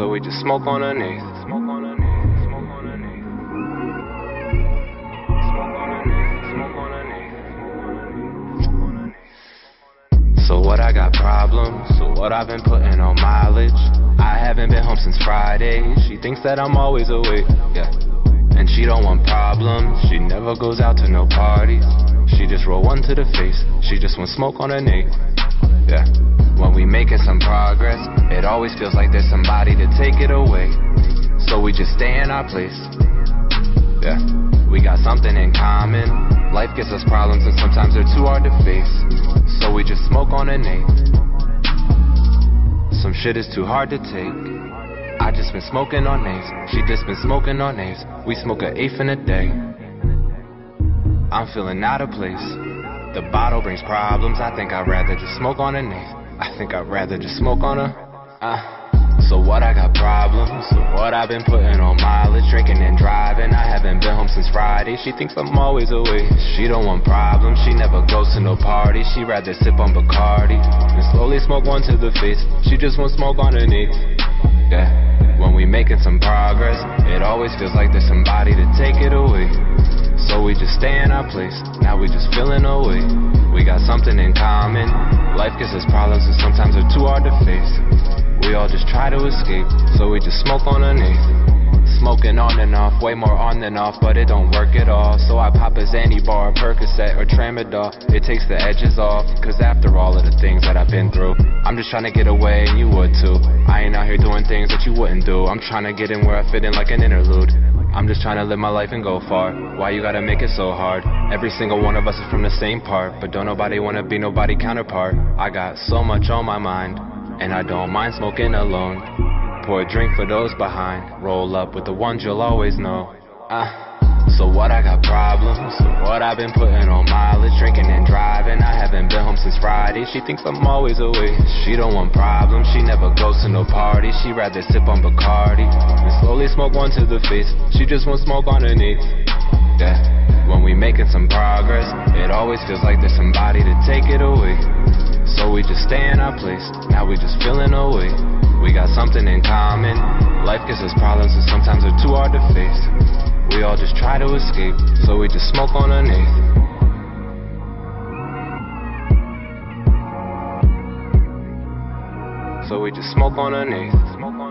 So we just smoke on eighth. Smoke. So what I got problems, so what I've been putting on mileage. I haven't been home since Friday. She thinks that I'm always awake, yeah. And she don't want problems. She never goes out to no parties. She just roll one to the face. She just want smoke on her neck, yeah. When we making some progress, it always feels like there's somebody to take it away. So we just stay in our place, yeah. We got something in common. Life gives us problems and sometimes they're too hard to face. So we just smoke on an eighth. Some shit is too hard to take. I just been smoking on names. She just been smoking on names. We smoke an eighth in a day. I'm feeling out of place. The bottle brings problems. I think I'd rather just smoke on an eighth. I think I'd rather just smoke on her. Uh. So what I got problems. So what I've been putting on mileage, drinking and driving. I haven't been home since Friday. She thinks I'm always away. She don't want problems. She never goes to no party. She rather sip on Bacardi and slowly smoke one to the face. She just wants smoke on her knees. Yeah. When we making some progress, it always feels like there's somebody to take it away. So we just stay in our place. Now we just feeling away. We got something in common. Life gives us problems and sometimes they're too hard to face. We all just try to escape, so we just smoke on eighth. Smoking on and off, way more on than off, but it don't work at all. So I pop a Zanny bar, Percocet, or Tramadol. It takes the edges off, cause after all of the things that I've been through, I'm just trying to get away, and you would too. I ain't out here doing things that you wouldn't do. I'm trying to get in where I fit in like an interlude. I'm just trying to live my life and go far. Why you gotta make it so hard? Every single one of us is from the same part, but don't nobody wanna be nobody counterpart. I got so much on my mind, and I don't mind smoking alone. Pour a drink for those behind. Roll up with the ones you'll always know. Ah. So what I got problems, so what I've been putting on mileage, drinking and driving. I haven't been home since Friday. She thinks I'm always away. She don't want problems. She never goes to no party. She rather sip on Bacardi and slowly smoke one to the face. She just wants smoke on her knees. Yeah. When we making some progress, it always feels like there's somebody to take it away. So we just stay in our place. Now we just feeling away. We got something in common. Life gives us problems and sometimes they're too hard to face. We all just try to escape, so we just smoke on an eighth. So we just smoke on an eighth. Smoke on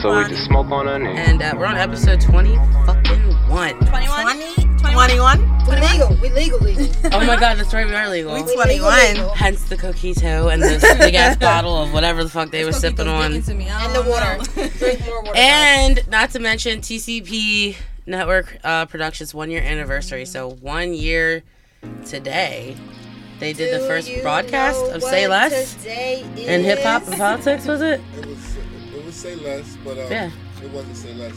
So we Bonnie. just smoke on an eighth. And uh, we're on episode 20 fucking 1. 21? 21? We're legal. We legal, legal. Oh my god, that's right, we are legal. We We 21. legal. Hence the coquito and this big ass bottle of whatever the fuck they were sipping on. And the water. Drink more water. And not to mention TCP Network uh, Productions one year anniversary. So one year today, they did the first broadcast of Say Less today in hip hop and politics. Was it? It was it was say less, but um, Yeah. it wasn't say less.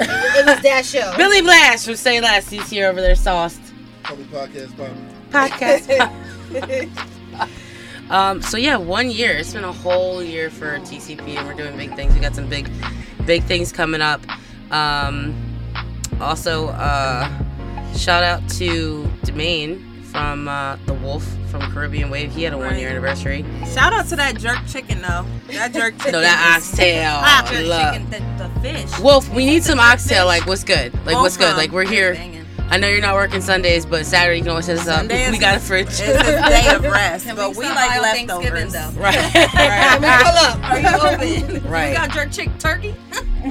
It was that show. Billy Blast from Say Less. He's here over there, sauced Call me podcast Bobby. podcast. Um, so yeah, one year. It's been a whole year for TCP, and we're doing big things. We got some big, big things coming up. Um, also, uh, shout out to Domain from uh, the Wolf from Caribbean Wave. He had a one year anniversary. Shout out to that jerk chicken, though. That jerk chicken. No, that is- oxtail. Ah, jerk chicken, the, the fish. Wolf, we need some oxtail. fish. Like, what's good? Like, what's good? Like, we're here. Banging. I know you're not working Sundays, but Saturday you can always hit us up. Sunday We got a fridge. It's his day of rest, but we we like by leftovers. Thanksgiving, right. I mean, pull up. Are you open? Right. We got jerk chick turkey.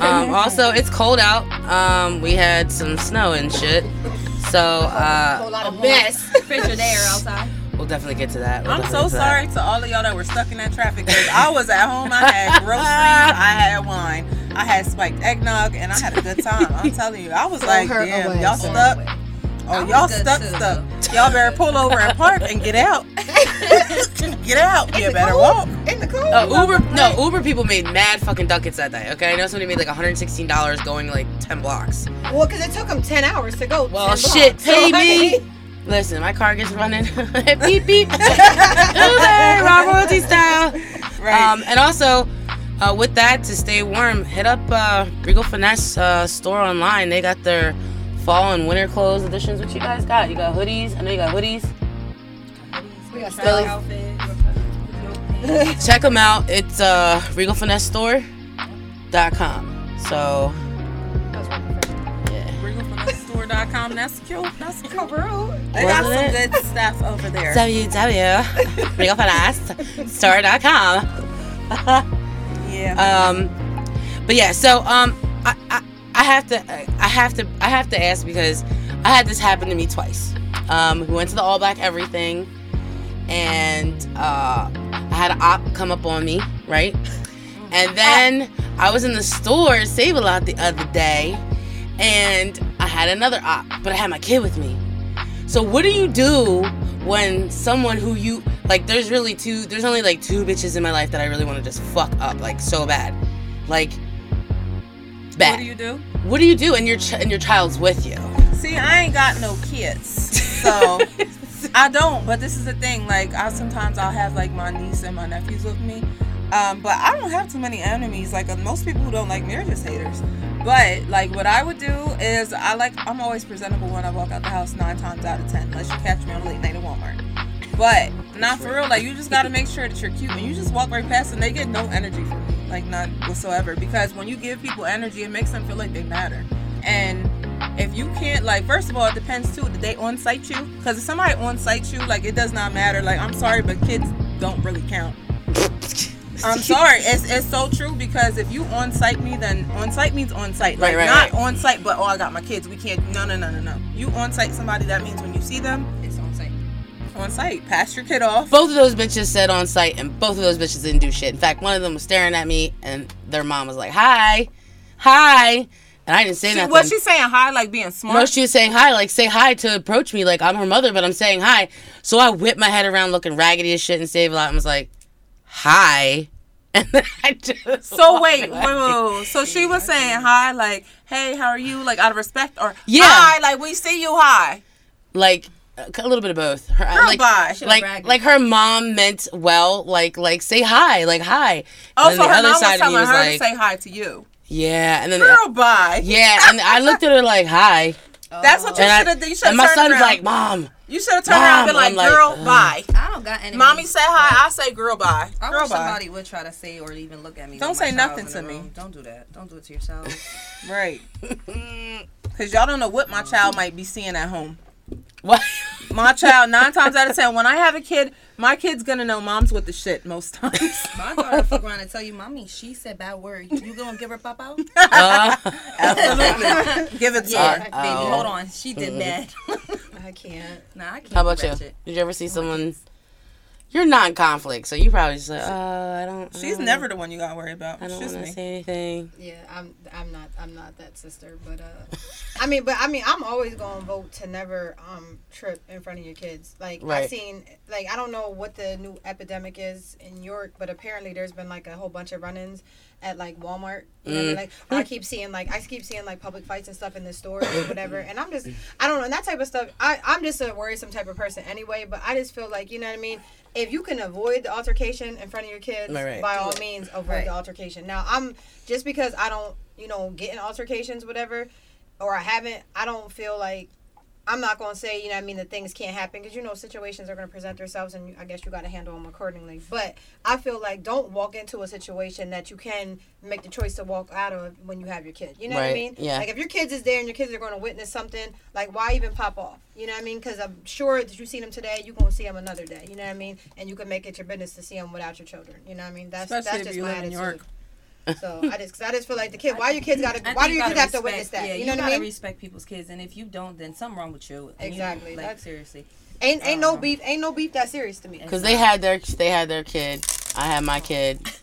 Um, also, it's cold out. Um, we had some snow and shit. So uh, whole lot of mess. Picture there outside. we'll definitely get to that. We'll I'm so get to that. sorry to all of y'all that were stuck in that traffic. 'cause I was at home. I had groceries. I had wine. I had spiked eggnog, and I had a good time. I'm telling you, I was like, damn, away. y'all stuck. Oh, y'all stuck, too, stuck. Y'all better pull over and park and get out. get out. You better walk. In the cold. Uh, Uber, no, Uber people made mad fucking ducats that day. Okay, I know somebody made like 116 dollars going like 10 blocks. Well, because it took them 10 hours to go. Well, 10 shit, blocks. pay So, me. Listen, my car gets running. beep beep. Uber, raw royalty style. Um, and also, uh, with that, to stay warm, hit up uh, Regal Finesse uh, store online. They got their fall and winter clothes editions. What you guys got? You got hoodies? I know you got hoodies. got Track Philly. outfit. with Check them out. It's uh, regalfinessestore.com. So, yeah. RegalFinanceStore.com. That's cute. That's cute. They got some it? good stuff over there. www.regalfinessestore.com. Yeah. Um, but yeah, so um, I, I I have to I have to I have to ask because I had this happen to me twice. Um, we went to the All Black Everything, and uh, I had an op come up on me, right? And then I was in the store Save a Lot the other day, and I had another op, but I had my kid with me. So what do you do when someone who you like? There's really two. There's only like two bitches in my life that I really want to just fuck up like so bad, like what do you do? What do you do? And your ch- and your child's with you. See, I ain't got no kids, so I don't. But this is the thing. Like, I sometimes I'll have like my niece and my nephews with me, um, but I don't have too many enemies. Like uh, most people who don't like me are just haters. But like, what I would do is I like I'm always presentable when I walk out the house nine times out of ten, unless you catch me on a late night at Walmart. But not for real. Like, you just gotta make sure that you're cute, and you just walk right past, and they get no energy from me, like none whatsoever. Because when you give people energy, it makes them feel like they matter. And if you can't like first of all it depends too did they on site you? Because if somebody on site you like it does not matter. Like i'm sorry but kids don't really count. I'm sorry. It's, it's so true because if you on site me then on site means on site like Right, right, not right. on site but oh i got my kids. We can't no no no no no. You on site somebody that means when you see them It's on site. on pass your kid off Both of those bitches said on site, and both of those bitches didn't do shit. In fact, one of them was staring at me, and their mom was like, "Hi, hi," and I didn't say she, nothing. was she saying hi like being smart No, she was saying hi, like say hi to approach me, like I'm her mother, but I'm saying hi. So I whipped my head around looking raggedy as shit and Save a Lot and was like, hi. And then I just so wait, wait, wait, wait. So she was saying hi, like, "Hey, how are you?" Like out of respect, or Yeah. hi, like we see you, hi. like a little bit of both. Her uh, Girl, like bye. Like like her mom meant well, like like say hi, like hi. Oh, And so then her mom was telling her like, to say hi to you. yeah, and then Girl, bye. yeah, and I looked at her like hi, That's what you and, should have done. You should and my son's around. like, mom, you should have turned around and been like, I'm like, girl, ugh. bye. I don't got any. Mommy say hi, I say girl, bye. I girl, wish bye. somebody would try to say or even look at me. Don't say nothing to me. room. Don't do that. Don't do it to yourself. Right. Because y'all don't know what my child might be seeing at home. What? My child, nine times out of ten, when I have a kid, my kid's gonna know mom's with the shit most times. My daughter fuck around and tell you, mommy, she said bad word. You gonna give her pop out? Uh, Absolutely. Give it to Yeah, her. baby, Uh-oh. hold on. She did bad. I can't. nah, I can't. how about you? that shit. Did you ever see someone? You're non-conflict, so you probably just like, uh, I don't. I She's don't- never the one you gotta worry about. I don't want to say anything. Yeah, I'm. I'm not. I'm not that sister. But uh, I mean, but I mean, I'm always gonna vote to never um trip in front of your kids. Like Right. I've seen, like I don't know what the new epidemic is in York, but apparently there's been like a whole bunch of run-ins at like Walmart. You know, I? Mm. like I keep seeing like I keep seeing like public fights and stuff in the stores or whatever, and I'm just I don't know and that type of stuff. I I'm just a worrisome type of person anyway, but I just feel like you know what I mean. If you can avoid the altercation in front of your kids, Right, right. by all means, avoid Right. the altercation. Now, I'm just because I don't, you know, get in altercations, whatever, or I haven't. I don't feel like I'm not gonna say, you know, what I mean, that things can't happen because you know situations are gonna present themselves, and I guess you got to handle them accordingly. But I feel like don't walk into a situation that you can make the choice to walk out of when you have your kid. You know what I mean? yeah. Like if your kids is there and your kids are going to witness something, like why even pop off? You know what I mean? Because I'm sure that you see them today, you gonna see them another day. You know what I mean? And you can make it your business to see them without your children. You know what I mean? That's Especially that's if just you my live in attitude. York. So I just, cause I just feel like the kid. Why your kids got to? I Why do your you kids have gotta witness that? Yeah, you know what I mean? respect people's kids, and if you don't, then something wrong with you. And you- Exactly. like That's- seriously. Ain't ain't no beef. Ain't no beef that serious to me. Because they had their they had their kid. I had my kid.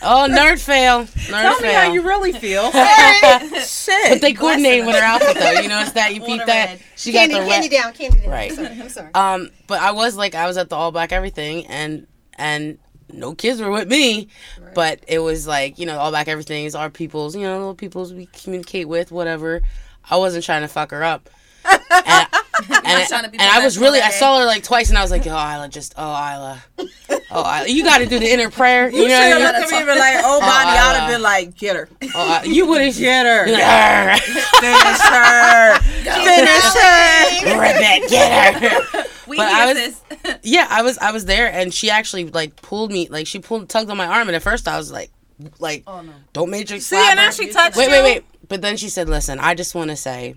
Oh, nerd fail. Nerd Tell me fail. how you really feel. Shit. but they coordinated with her outfit though. You notice that? You All the peeped that? She candy, got the candy red. down, candy down. Right. I'm sorry. I'm sorry. Um, but I was like, I was at the all black everything, and and no kids were with me, but it was like you know all black everything is our peoples, you know, little peoples we communicate with, whatever. I wasn't trying to fuck her up. And, and, be and I was really, I saw her like twice, and I was like, "Oh, Isla, just oh, Isla, oh, Isla. you got to do the inner prayer." You, You know, should have what I looked mean? at me and like, oh, oh Bonnie, I I would have been like, get her. Oh, you would have Get her. Like, Finish her. Finish her. Rip it, get her. We But I was- but yeah, I was I was there, and she actually like pulled me, like she pulled tugged on my arm, and at first I was like, like, Oh no. don't matrix. See, and then she touched Wait, wait, wait. But then she said, listen, I just want to say,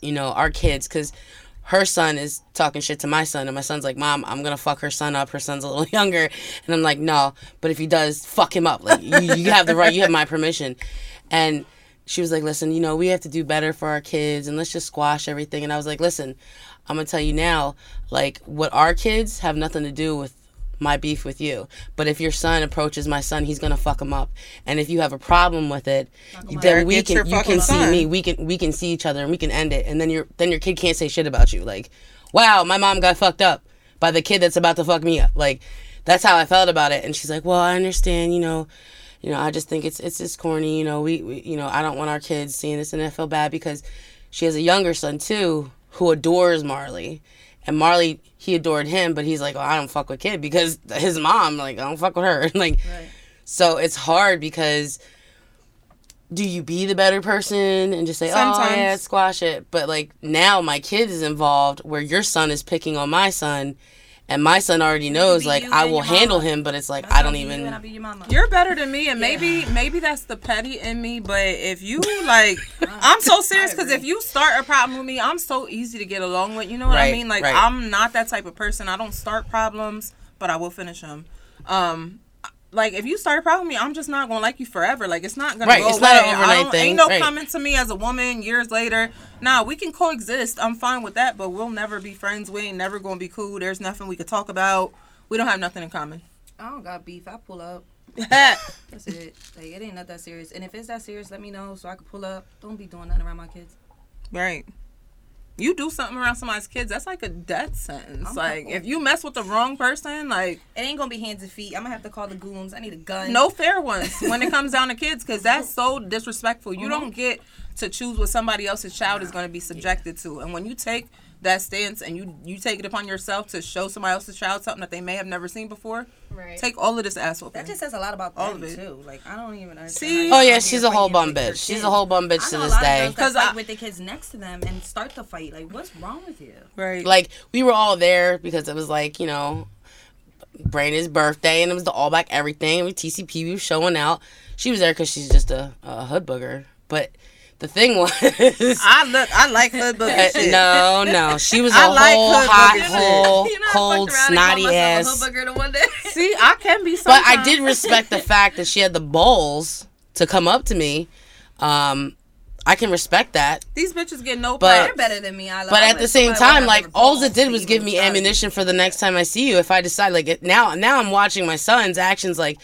you know, our kids, because her son is talking shit to my son, and my son's like, Mom, I'm gonna fuck her son up. Her son's a little younger, and I'm like, No, but if he does, fuck him up. Like, you, you have the right, you have my permission. And she was like, Listen, you know, we have to do better for our kids, and let's just squash everything. And I was like, Listen, I'm gonna tell you now, like, what our kids have nothing to do with my beef with you. But if your son approaches my son, he's gonna fuck him up. And if you have a problem with it, then we can you can see son. me. We can we can see each other and we can end it. And then your then your kid can't say shit about you. Like, wow, my mom got fucked up by the kid that's about to fuck me up. Like, that's how I felt about it. And she's like, well, I understand. You know. You know, I just think it's it's just corny. You know, we, we you know I don't want our kids seeing this, and I feel bad because she has a younger son too who adores Marley, and Marley he adored him, but he's like, oh, I don't fuck with kid because his mom like I don't fuck with her. like, so it's hard because do you be the better person and just say, oh Sometimes. yeah, squash it? But like now my kid is involved where your son is picking on my son. And my son already knows, like, I will handle mama. him, but it's like, That's I don't even. and I be your mama. You're better than me, and maybe maybe that's the petty in me. But if you like, I'm so serious because if you start a problem with me, I'm so easy to get along with. You know what I mean? Like right. I'm not that type of person. I don't start problems, but I will finish them. Um, like if you start a problem with me, I'm just not gonna like you forever. Like it's not gonna Right, go it's away. not an overnight thing, Ain't no right. coming to me as a woman years later. Nah, we can coexist. I'm fine with that, but we'll never be friends. We ain't never gonna be cool. There's nothing we could talk about. We don't have nothing in common. I don't got beef. I pull up. That's it. Like it ain't not that serious. And if it's that serious, let me know so I can pull up. Don't be doing nothing around my kids. You do something around somebody's kids, that's like a death sentence. I'm like if you mess with the wrong person, like It ain't gonna be hands and feet. I'm gonna have to call the goons. I need a gun. no fair ones when it comes down to kids because that's so disrespectful. You mm-hmm. don't get to choose what somebody else's child is going to be subjected to. And when you take that stance and you you take it upon yourself to show somebody else's child something that they may have never seen before, Right. take all of this asshole. whooping. That just says a lot about All them of it. too. Like I don't even understand. See? Oh yeah, she's a whole bum bitch. She's kids. a whole bum bitch I to this a lot day. of girls that 'Cause fight I- with the kids next to them and start the fight. Like, what's wrong with you? right. like we were all there because it was like you know Brandon's birthday and it was the all back everything. We TCP we were showing out. She was there because she's just a, a hood booger. But the thing was, I look, I like hood uh, booger shit. no, no, she was a I like whole hot booger shit. hole, You know, cold, fucked around and called snotty ass. hood booger the one day. See, I can be. But I did respect the fact that she had the balls to come up to me. Um, I can respect that. These bitches get no. But- props. You're better than me. I love But at the same time, like all it did was give me ammunition for the next time I see you. If I decide like it, now, now I'm watching my son's actions. Like,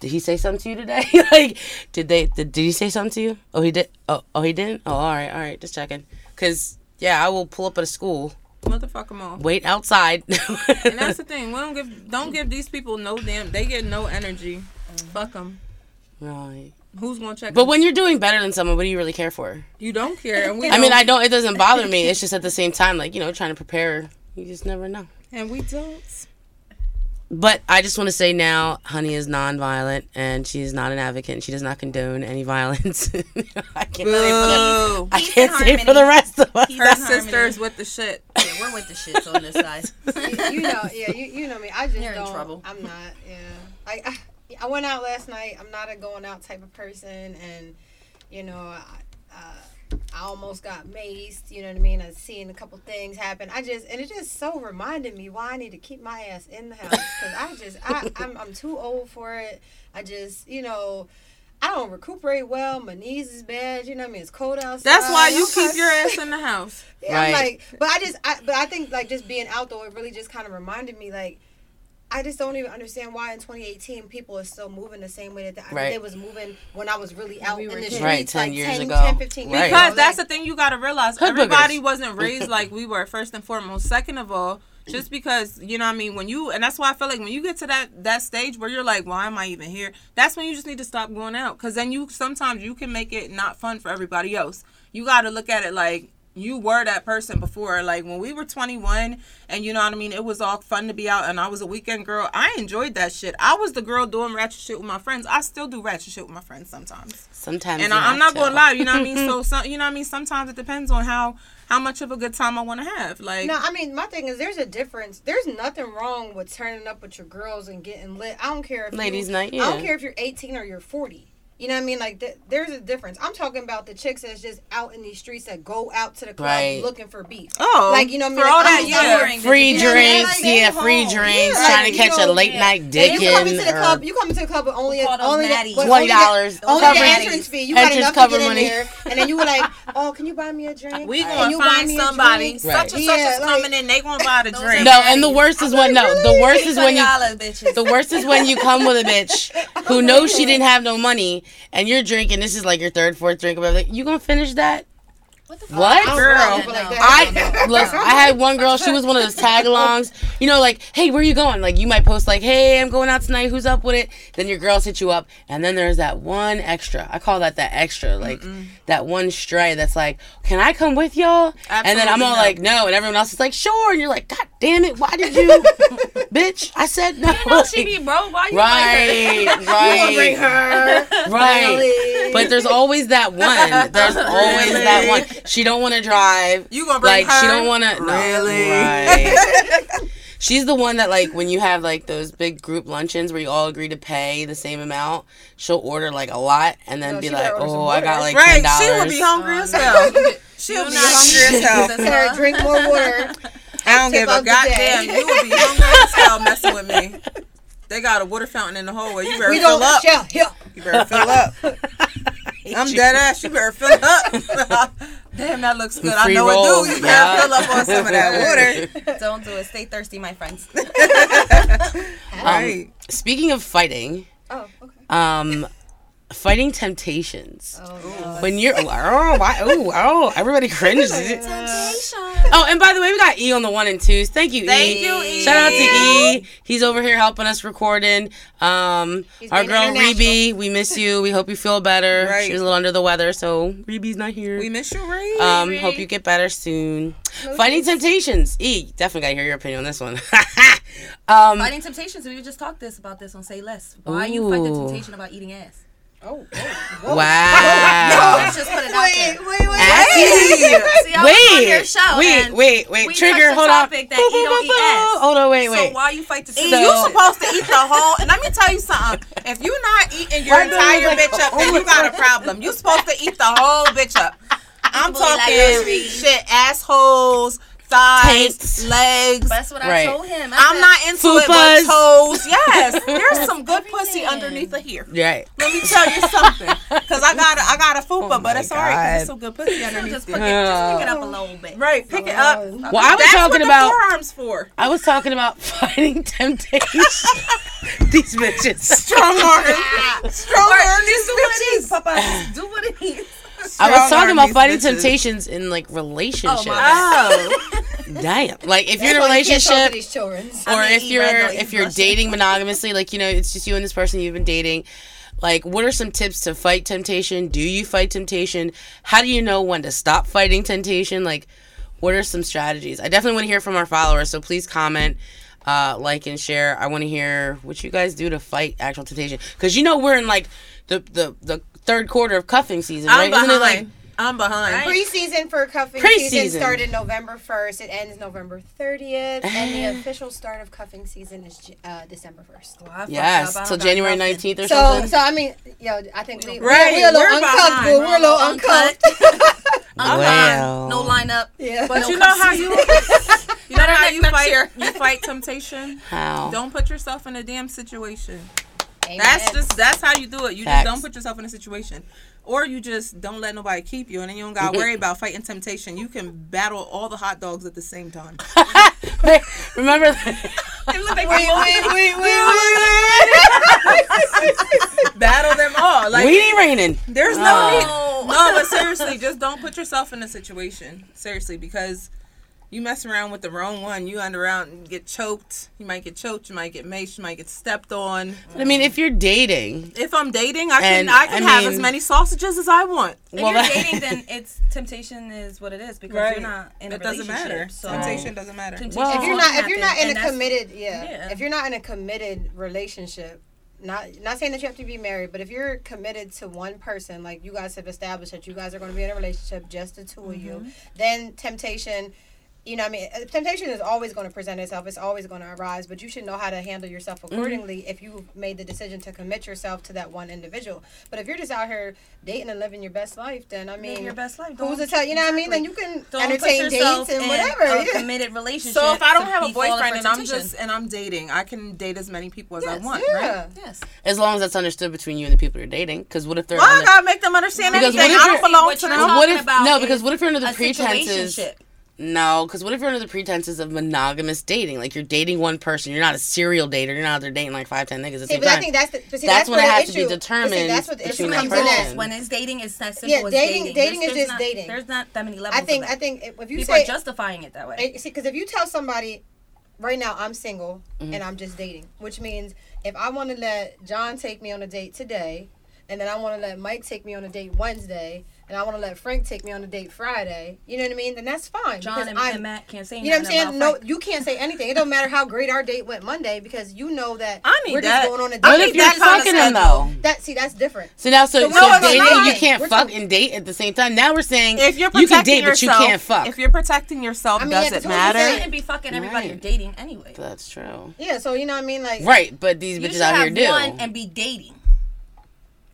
did he say something to you today? like, did they? Did, did he say something to you? Oh, he did. Oh, oh, he didn't. Oh, all right, all right. Just checking. Cause yeah, I will pull up at a school, motherfucker them all. wait outside. And that's the thing. We don't give don't give these people no damn. They get no energy. Fuck them. right. Who's gonna check? But 'em? when you're doing better than someone, what do you really care for? you don't care, and we I mean, don't- I don't. It doesn't bother me. It's just at the same time, like you know, trying to prepare. You just never know. and we don't. But I just want to say now, Honey is non-violent and she's not an advocate and she does not condone any violence. I can't say for the, Boo. I can't and say for the rest of us. Her sisters with the shit. Yeah, we're with the shits on this side. you, you know, yeah, you, you know me. I just You're in don't. trouble. I'm not. Yeah, I, I I went out last night. I'm not a going out type of person, and you know, I, uh, I almost got maced. You know what I mean? I seen a couple things happen. I just and it just so reminded me why I need to keep my ass in the house because I just I I'm I'm too old for it. I just you know. I don't recuperate well. My knees is bad. You know what I mean? It's cold outside. That's why you keep your ass in the house. yeah, I'm like, but I just, I, but I think like just being out though, it really just kind of reminded me like, I just don't even understand why in 2018 people are still moving the same way that they, Right. they was moving when I was really out we in the kids. streets Right, 10 like years 10, ago. 10, 15 years Right. ago. Because that's Like, the thing you gotta realize. Everybody boogers. wasn't raised like we were. First and foremost. Second of all, just because you know what I mean when you and that's why I feel like when you get to that that stage where you're like, why am I even here? That's when you just need to stop going out because then you sometimes you can make it not fun for everybody else. You got to look at it like you were that person before. Like when we were 21 and you know what I mean, it was all fun to be out and I was a weekend girl. I enjoyed that shit. I was the girl doing ratchet shit with my friends. I still do ratchet shit with my friends sometimes. Sometimes. And you I, I'm not gonna lie, you know what I mean. So, some, you know what I mean. Sometimes it depends on how how much of a good time I want to have. Like, No, I mean my thing is there's a difference. There's nothing wrong with turning up with your girls and getting lit. I don't care if Ladies' you, night, I don't care if you're 18 or you're 40. You know what I mean? Like th- there's a difference. I'm talking about the chicks that's just out in these streets that go out to the club Right. looking for beef. oh, Like you know what I mean? for all Like, that, I'm yeah. suffering. Free You know what I mean? drinks, Like, yeah, free home. drinks. Yeah, trying like, to catch you a know, late night And you come into the club. You come into the club with only Call those only the, $20. only the, only the Cover- entrance fee. You got enough cover to get money. in there, and then you were like, "Oh, can you buy me a drink? We Can gonna you buy find somebody. Such and such is coming in. They gonna buy the drink. no, and the worst is when no, the worst is when you the worst is when you come with a bitch who knows she didn't have no money and you're drinking. This is like your third, fourth drink. Or whatever. You gonna finish that? What What? I Girl. like. I look. I had one girl. She was one of those tag alongs. You know, like, hey, where you going? Like, you might post like, hey, I'm going out tonight. Who's up with it? Then your girls hit you up, and then there's that one extra. I call that that extra, like that one stray that's like, can I come with y'all? and then I'm all no. like, no, and everyone else is like, sure. And you're like, God damn it, why did you, bitch? I said no. You know she be broke. Why you right, like her? right, Bring her. right. Really? But there's always that one. There's always that one. She don't want to drive. You gonna bring like she don't want to. Really? right. She's the one that like when you have like those big group luncheons where you all agree to pay the same amount, she'll order like a lot and then No, be like, better order some "Oh, I got like Right, ten dollars." she will be hungry as um, hell. She'll be hungry as hell. Sarah, drink more water. I don't Tip give a goddamn. You will be hungry as hell messing with me. They got a water fountain in the hallway. You better We fill up. yeah, yeah. You better fill up. I'm dead ass. You better fill up. Damn, that looks good. I know rolls, it do. You yeah. better fill up on some of that water. Don't do it. Stay thirsty, my friends. Right. Speaking of fighting, Oh, okay. um, fighting temptations. Oh, When you're oh, why, oh, oh, everybody cringes. Oh, and by the way, we got E on the one and twos. Thank you, Thank E. you, E. Shout out to E. He's over here helping us recording. Um, He's our girl international. Rebe, we miss you. We hope you feel better. Right. She was a little under the weather, so Rebe's not here. We miss you, Ray. um, hope you get better soon. Fighting temptations. E, definitely gotta hear your opinion on this one. um, Fighting temptations. We just talked this about this on Say Less. Why you fight the temptation about eating ass? Oh, oh. wow. Let's just put it out there. Wait, wait, wait. See, I was on your Wait, show wait, wait, wait. Trigger, hold on. topic that don't eat. Hold on, wait, wait. So why you fight the E, temptation? you supposed to eat the whole. And let me tell you something. If you're not eating your Why do you entire like- bitch up, then you got a problem. You supposed to eat the whole bitch up. I'm People like talking shit, assholes, thighs, Taints. legs. That's what Right. I told him. I I'm said, not into it Fupas. with toes. Yes, there's some good pussy underneath of here. Right. Let me tell you something, cause I got a, I got a fupa, Oh but it's alright. 'cause God. There's some good pussy So underneath just, pick it, just pick it up a oh. little bit. Right, pick it up. Oh. Well, I was That's talking what the about. forearms for. I was talking about fighting temptation. These bitches. Strong arm. Strong arm. Just do what it These is, Papa. Do what it is. I was talking about fighting bitches. temptations in like relationships. Oh, my Oh, Damn. Like if That's you're in a why you can't talk to relationship or I mean, if you're red, if you're dating monogamously, like you know, it's just you and this person you've been dating. Like, what are some tips to fight temptation? Do you fight temptation? How do you know when to stop fighting temptation? Like, what are some strategies? I definitely want to hear from our followers, so please comment, uh, like, and share. I want to hear what you guys do to fight actual temptation, because you know we're in like the the the third quarter of cuffing season, I'm right? Isn't it like behind. I'm behind. Preseason for cuffing Preseason. season started November 1st. It ends November 30th. and the official start of cuffing season is uh, December 1st. Well, I fucked yes till don't January nineteenth or So, something? so I mean, yo, I think we, Right, we're, we're a little we're uncomfortable. behind. We're a little Uncut. uncomfortable. Well. No lineup. yeah. But No you know how you, you know how you fight. You fight temptation. How? Don't put yourself in a damn situation. Amen. That's just that's how you do it. You Facts. just don't put yourself in a situation, or you just don't let nobody keep you, and then you don't gotta worry about fighting temptation. You can battle all the hot dogs at the same time. Remember? Wait, wait, wait, wait, wait, battle them all. Like we ain't raining. there's no Oh. need. No, but seriously, just don't put yourself in a situation. Seriously, because You mess around with the wrong one, you end around and get choked. You might get choked. You might get maced. You might get stepped on. I mean, if you're dating, If I'm dating, I can I can I have mean- as many sausages as I want. If Well, you're dating, then it's temptation is what it is because you're not in a it doesn't relationship. matter. So Temptation doesn't matter. temptation Well- if you're not if you're not in a committed yeah, yeah. if you're not in a committed relationship not not saying that you have to be married but if you're committed to one person like you guys have established that you guys are going to be in a relationship just the 2 of you Mm-hmm. then temptation you know, what I mean, uh, temptation is always going to present itself. It's always going to arise, but you should know how to handle yourself Mm-hmm. accordingly if you made the decision to commit yourself to that one individual. But if you're just out here dating and living your best life, then I mean, your best life. Who's to tell you know what I mean? Then you can Don't entertain dates and whatever. A Yeah. committed relationship. So if I don't have a boyfriend and I'm just and I'm dating, I can date as many people as I want, Yeah. right? yes. as long as that's understood between you and the people you're dating, because what if they're Why I under- gotta make them understand Because anything? what if I don't you're- belong What to them. What if about no? Because what if you're under the a pretenses? Situationship. No, because what if you're under the pretenses of monogamous dating? Like you're dating one person, you're not a serial dater. You're not out there dating like five, ten niggas at the See, same but I think that's the, but see, That's that's, when where it the has to be issue- but see, determined that's what the issue between that comes in person. at. When it's dating, it's that simple Yeah, as dating- dating. dating There's- is there's just not- dating. There's not that many levels. I think I think if you people say are justifying it that way. See, because if you tell somebody, right now I'm single Mm-hmm. and I'm just dating, which means if I want to let John take me on a date today, and then I want to let Mike take me on a date Wednesday, and I want to let Frank take me on a date Friday, you know what I mean? Then that's fine. John and, I'm- and Matt can't say anything. You know what I'm saying? No, Frank. you can't say anything. It don't matter how great our date went Monday because you know that I need we're that. just going on a date. I What if you're that kind fucking him though? That see, that's different. So now, so, So so no, it's dating, not. you can't We're fuck talking- and date at the same time. Now we're saying If you're you protecting can date, but you can't fuck. If you're protecting yourself, I mean, does yeah, it that's You matter? saying. shouldn't be fucking everybody you're dating anyway. That's true. Yeah, so you know what I mean? Like, Right, but these bitches out here do. one and be dating.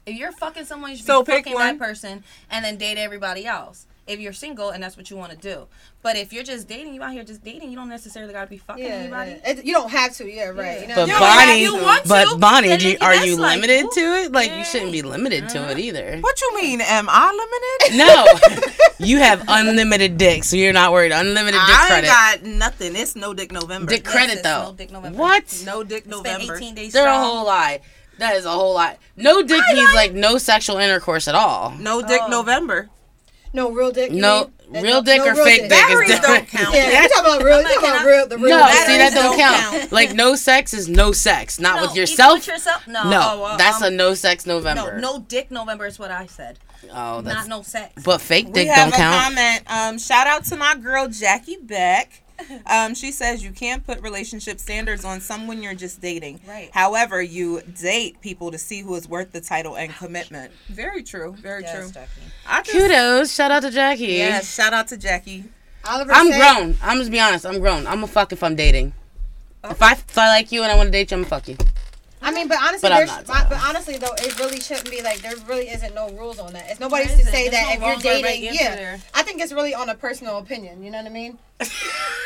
If you're fucking someone, you should So be pick fucking one. that person and then date everybody else. If you're single and that's what you want to do, but if you're just dating, you out here just dating, you don't necessarily gotta be fucking yeah, anybody. yeah. It- you don't have to. Yeah, right. You know But what I? Bonnie, you want to, but Bonnie, you, you- are you like, limited to it? Like you shouldn't be limited to it uh-huh. either. What you mean? Am I limited? No, you have unlimited dick, so you're not worried. Unlimited dick I ain't credit. got nothing. It's no dick November. dick credit it's though. no dick November. What? No dick Spend November. 18 days They're a whole lie. That is a whole lot. No dick means like no sexual intercourse at all. No dick Oh. November. No real dick. No, mean? Real no- dick no or real fake dick is Batteries different. don't count. Yeah, you talking about real. You talking about real. The real. No, Batteries see that don't don't count. count. Like no sex is no sex. Not No, with yourself. with yourself? No. No, Oh, well, that's um, a no sex. November. No dick November is what I said. oh, that's Not no sex. but fake We dick have don't a count. comment. Um, shout out to my girl Jackie Beck. Um, she says you can't put relationship standards on someone you're just dating. Right. However, you date people to see who is worth the title and commitment. Very true. Very true. I just, Kudos, shout out to Jackie. Yeah. Shout out to Jackie. Oliver I'm said- grown. I'm just be honest. I'm grown. I'm a fuck if I'm dating. If I if I like you and I want to date you, I'm gonna fuck you. I mean, but honestly, But there's, not, but, but honestly though, it really shouldn't be like there really isn't no rules on that. It's nobody's to say There's that no if you're wrong or right dating, yeah. I think it's really on a personal opinion. You know what I mean?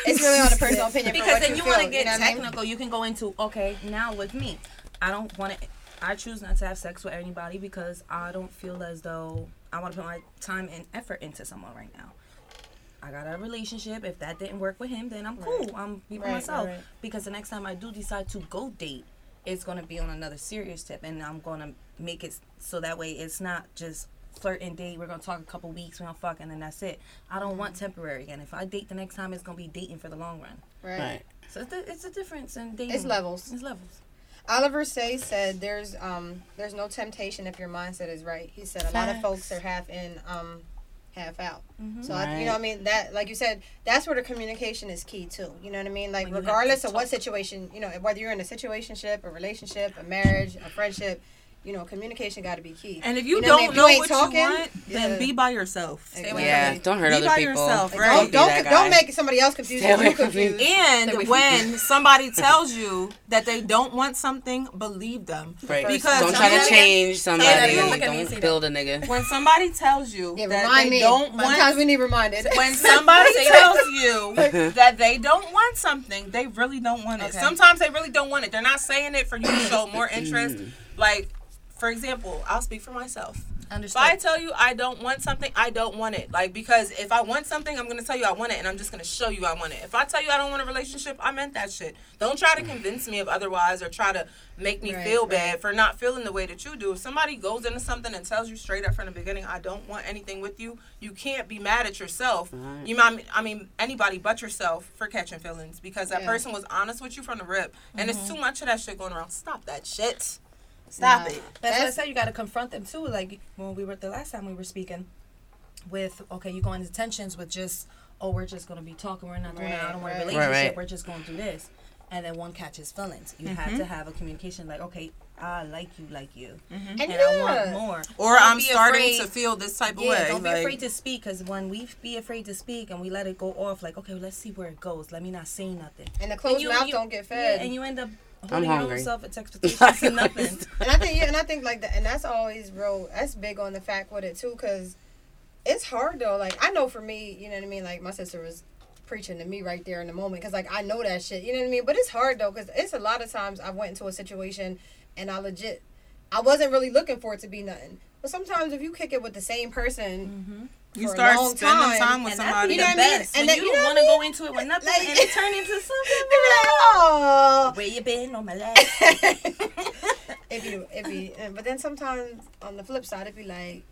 It's really on a personal opinion. Because then you, you want to get know what I mean? technical. You can go into okay now with me. I don't want to. I choose not to have sex with anybody because I don't feel as though I want to put my time and effort into someone right now. I got a relationship. If that didn't work with him, then I'm cool. I'm be by Right, myself. right, right. Because the next time I do decide to go date, it's gonna be on another serious tip, and I'm gonna make it so that way it's not just flirt and date. We're gonna talk a couple weeks, we're gonna fuck, and then that's it. I don't want temporary. And if I date the next time, it's gonna be dating for the long run. Right. Right. So it's a, it's a difference in dating. It's levels. It's levels. Oliver Say said there's um there's no temptation if your mindset is right. He said a lot of folks are half in um half out. Mm-hmm. So I, you know what I mean that like you said that's where the communication is key too. You know what I mean? Like When you have regardless to of what situation, you know, whether you're in a situationship, a relationship, a marriage, a friendship, you know, communication got to be key. And if you, know what I mean? don't If know ain't what talking, you want, then be by yourself. Exactly. Yeah, don't hurt Be other by people. yourself, Like, right. Don't be don't, don't make somebody else confused. Stay away from me. confused. And Stay away from when somebody tells you that they don't want something, believe them. Right. Because don't try to change somebody. again. Look at and Don't that. build a nigga. When somebody tells you Yeah, that remind they me. don't want, Sometimes we want, need reminded. when somebody tells you that they don't want something, they really don't want it. Okay. Sometimes they really don't want it. They're not saying it for you to show more interest. Mm. Like, for example, I'll speak for myself. If I tell you I don't want something, I don't want it. Like because if I want something, I'm gonna tell you I want it, and I'm just gonna show you I want it. If I tell you I don't want a relationship, I meant that shit. Don't try to convince me of otherwise or try to make me Right, feel right. bad for not feeling the way that you do. If somebody goes into something and tells you straight up from the beginning, I don't want anything with you, you can't be mad at yourself. Right. You might, I mean, anybody but yourself for catching feelings because that Yeah. person was honest with you from the rip, and it's mm-hmm. too much of that shit going around. Stop that shit. Stop Nah. it. That's, what I said. You got to confront them too. Like when we were the last time we were speaking, with okay, you go into tensions with just oh, we're just gonna be talking. We're not doing that. I don't want a Right, right. relationship. Right, right. We're just going through this, and then one catches feelings. You have to mm-hmm. have a communication. Like okay, I like you, like you, mm-hmm. And, and yeah. I want more. Or Don't I'm starting afraid- to feel this type of way. don't be like- afraid to speak because when we be afraid to speak and we let it go off, like okay, let's see where it goes. Let me not say nothing. And the closed you- mouth you- don't get Yeah, fed. and you end up holding your hungry. own self expectations and nothing. And I think yeah, and I think like that, and that's always real. That's big on the fact with it too, because it's hard though. Like I know for me, you know what I mean. Like my sister was preaching to me right there in the moment, because like I know that shit. You know what I mean. But it's hard though, because it's a lot of times I went into a situation and I legit, I wasn't really looking for it to be nothing. But sometimes if you kick it with the same person, mm-hmm. You start spending time, time, with somebody. You know the what I mean? best. And then- you, you don't want to go into it with nothing, Like- and it turn into they something. be like, oh. Where you been on my last? It be, it be, and- but then sometimes on the flip side, it be like.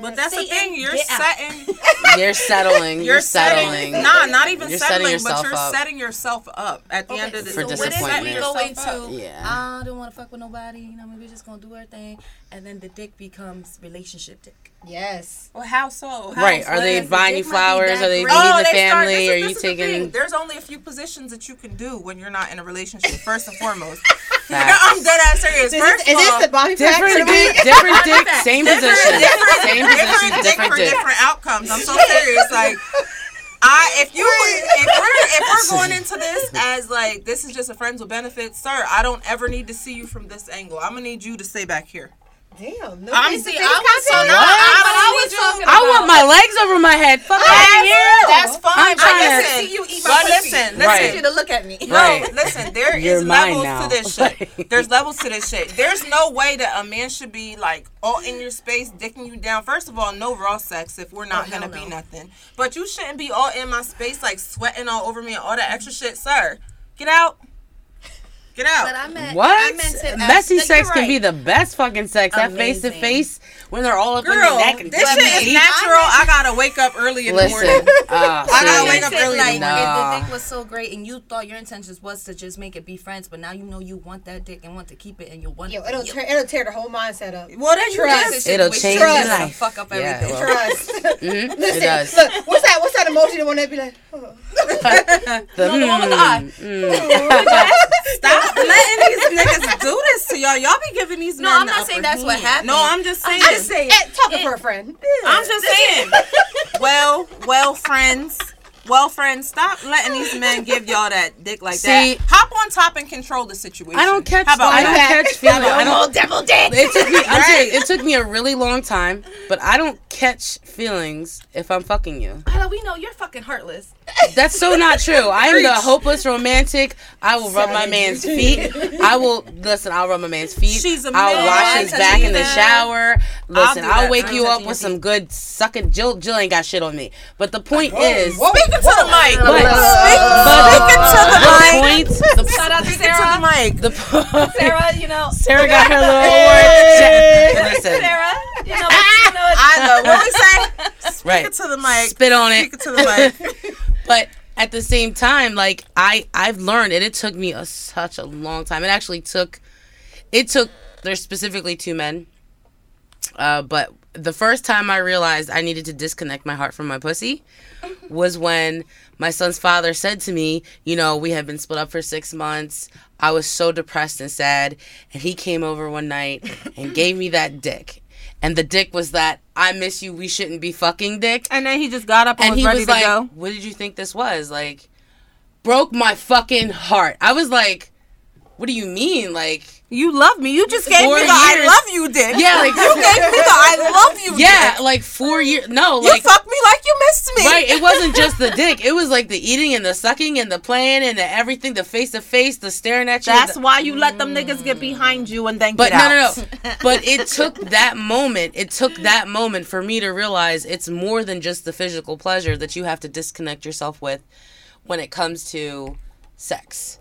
But that's the thing. You're setting. You're settling. You're, You're settling. setting. Nah, not even You're setting settling, but you're up. setting yourself up at the end of the For so day. what if disappointment. we go Yourself into. Yeah. I don't want to fuck with nobody, you know, maybe we're just gonna do our thing, and then the dick becomes relationship dick. yes. Well, how so? How Right. so? Are they if the buying you dick might be flowers? Are they great- feeding Oh, the they start- family? this Are this you is the taking? There's only a few positions that you can do when you're not in a relationship. First and foremost, Facts. I'm dead ass serious. Is, First this, is all, this the body pack Different the dick, different dick, same different, position, different, same different position, dick different dick. different outcomes. I'm so serious. Like, I if you if we're if we're going into this as like this is just a friends with benefits, sir, I don't ever need to see you from this angle. I'm gonna need you to stay back here. Damn. No I'm see, I was so contact? not. What? I, But I was need you. talking I want my legs over my head. Fuck out of here. That's fine. I'm but trying to see you eat my but pussy. listen, listen. Right. I need you to look at me. No, Right. listen, there is You're mine levels now. to this shit. There's levels to this shit. There's no way that a man should be like all in your space, dicking you down. First of all, no raw sex if we're not Oh, gonna hell be nothing. But you shouldn't be all in my space, like sweating all over me and all that extra shit, sir. Get out. Get out. But I meant I What? meant it as- Messy you're sex can right. be the best fucking sex. That face to face when they're all up on Girl, your neck and this shit is deep. natural. I gotta wake up early in the morning. uh, I gotta wake up early. Like, Nah. if the dick was so great and you thought your intentions was to just make it be friends, but now you know you want that dick and want to keep it and you want Yo, it. it'll tear, it'll tear the whole mindset up. Well, then you Trust. just- It'll change trust your life. Fuck up Yeah, everything. well. Trust. Mhm, Listen, it does. look, what's that? What's that emoji? The one that be like, oh. The, the one with the eye. mm. Stop letting these niggas do this to y'all. Y'all be giving these No, men I'm the not saying upper that's what happened. No, I'm just saying. I'm just saying. Eh, talking for a friend. I'm just saying. well, well, friends. Well, friends, stop letting these men give y'all that dick like See- that. Hop on top and control the situation. I don't catch. How about I don't that? catch feelings. I don't. devil dick. It took me. I'm Right. it took me a really long time, but I don't catch feelings if I'm fucking you. Hello, we know you're fucking heartless. That's so not true. I am the hopeless romantic. I will rub my man's feet. I will listen. I'll rub my man's feet. She's a I'll man. wash his back in the shower. Listen, do I'll, wake I'm you up with some good sucking. Jill, Jill ain't got shit on me. But the point is, Whoa, Speaking to the mic. but, Speaking to the the mic. point, the, Shout out to Speaking to the Sarah. mic. the point. Sarah, you know. Sarah got her little award. Listen, Sarah, you know. You know I know. What we say? Speaking right? to the mic. Spit on it. Speaking to the mic. but at the same time like i i've learned and it took me a, such a long time. It actually took it took there's specifically two men. Uh, but the first time i realized i needed to disconnect my heart from my pussy was when my son's father said to me you know we had been split up for six months. I was so depressed and sad. And he came over one night and gave me that dick and the dick was that i miss you we shouldn't be fucking dick And then he just got up and, and was he was like, go. "What did you think this was?" Like, broke my fucking heart. I was like, "What do you mean?" Like, You love me. You just gave me the I love you dick. yeah, like You gave me the I love you yeah, dick. like four years. No, You fucked me like you missed me. right. It wasn't just the dick. It was like the eating and the sucking and the playing and the everything, the face to face, the staring at you. That's the- why you let them niggas get behind you and then But no, no, no. But it took that moment. It took that moment for me to realize it's more than just the physical pleasure that you have to disconnect yourself with when it comes to sex.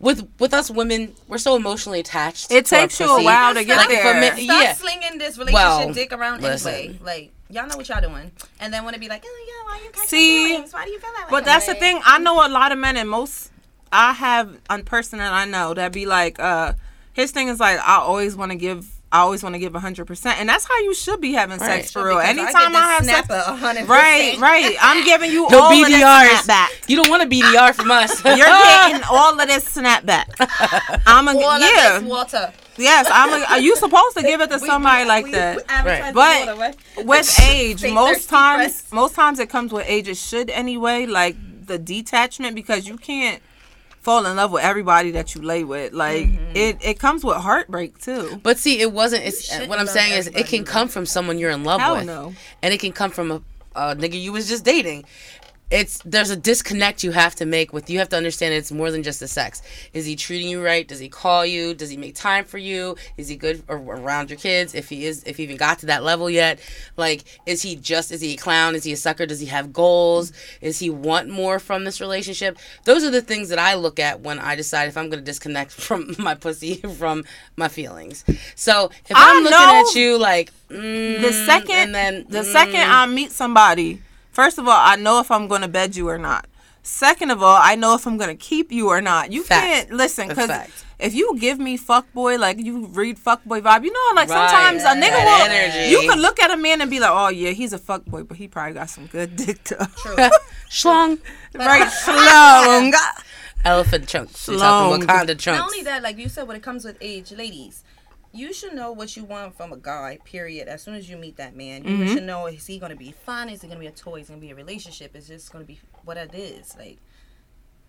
With with us women, we're so emotionally attached. It to our takes you a while to get Like, if a there. man- Stop yeah. slinging this relationship Well, dick around listen. anyway. Like y'all know what y'all doing, and then when it be like, oh yeah, why you catching See, feelings? Why do you feel that way? But that's the thing. I know a lot of men, and most I have a person that I know that be like, uh, his thing is like, I always want to give. I always want to give hundred percent, and that's how you should be having Right. sex for real. because Anytime I, have sex, 100%. right, right, I'm giving you No all of this snapback. You don't want a BDR from us. You're getting all of this snapback. I'm a All of yeah, this water. yes. I'm a. Are you supposed to give it to somebody we- like we- that? we advertise But- water, right? with age most times press. most times it comes with age it should anyway like the detachment because you can't fall in love with everybody that you lay with like Mm-hmm. it it comes with heartbreak too But see, it wasn't. It's what I'm saying is, it can come from someone you're in love Hell with, no. and it can come from a, a nigga you was just dating. It's there's a disconnect you have to make with. You have to understand it's more than just the sex. Is he treating you right? Does he call you? Does he make time for you? Is he good ar- around your kids? If he is, if he even got to that level yet, like is he just is he a clown? Is he a sucker? Does he have goals? Is he want more from this relationship? Those are the things that I look at when I decide if I'm going to disconnect from my pussy from my feelings. So if I I'm looking at you like mm, the second and then the mm, second i meet somebody first of all i know if i'm gonna bed you or not second of all i know if i'm gonna keep you or not you Fact. can't listen because if you give me fuck boy like you read fuck boy vibe you know like Right. sometimes a nigga That will energy. you can look at a man and be like oh yeah he's a fuck boy but he probably got some good dick to schlong right slong elephant chunks. We're Schlong. talking Wakanda chunks. Not only that, like you said, when it comes with age, ladies, you should know what you want from a guy. Period. As soon as you meet that man, you Mm-hmm. should know is he going to be fun? Is it going to be a toy? Is it going to be a relationship? Is this going to be what it is? Like,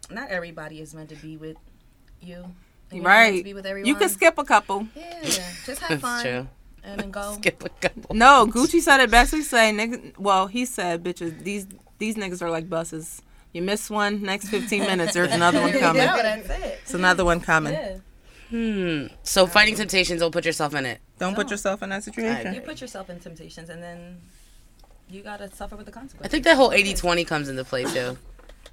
not everybody is meant to be with you. You're To right be with everyone. you can skip a couple Yeah, just have fun true. and then go. Skip a couple. no gucci said it best he say nigga well he said bitches these these niggas are like buses you miss one next 15 minutes there's another one coming Yeah, that's it. it's another one coming Yeah. Hmm. So fighting temptations, don't put yourself in it. don't put yourself in that situation You put yourself in temptations, and then you gotta suffer with the consequences. I think that whole 80-20 comes into play too.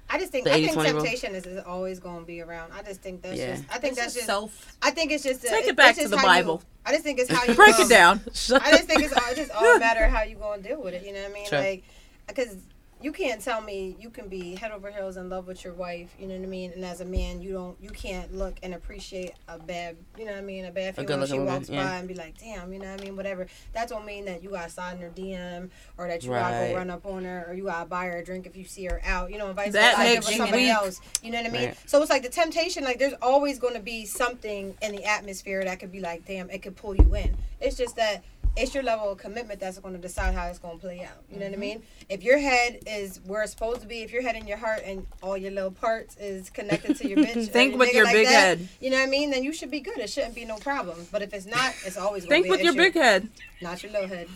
I just think The I think 80-20 rule. temptation is, is always going to be around. I just think that's Yeah. just. I think It's that's just just. self. I think it's just. a- Take it back to the how you- Bible. I just think it's how you break um, it down I just think it's all, it's just all a matter how you gonna deal with it. You know what I mean? Sure. Like, because you can't tell me you can be head over heels in love with your wife. You know what I mean? And as a man, you don't, you can't look and appreciate a bad, you know what I mean, a bad feeling when she woman, walks yeah. by and be like, damn, you know what I mean, whatever. That don't mean that you gotta slide in her DM or that you gotta go run up on her or you gotta buy her a drink if you see her out. You know, and vice That versa. you somebody weak. else. You know what I mean? Right. So it's like the temptation. Like, there's always going to be something in the atmosphere that could be like, damn, it could pull you in. It's just that it's your level of commitment that's going to decide how it's going to play out. You know what I mean? If your head is where it's supposed to be, if your head and your heart and all your little parts is connected to your bitch, Think or with your like big that, head. You know what I mean? Then you should be good. It shouldn't be no problem. But if it's not, it's always going think be with an your issue. big head not your little head.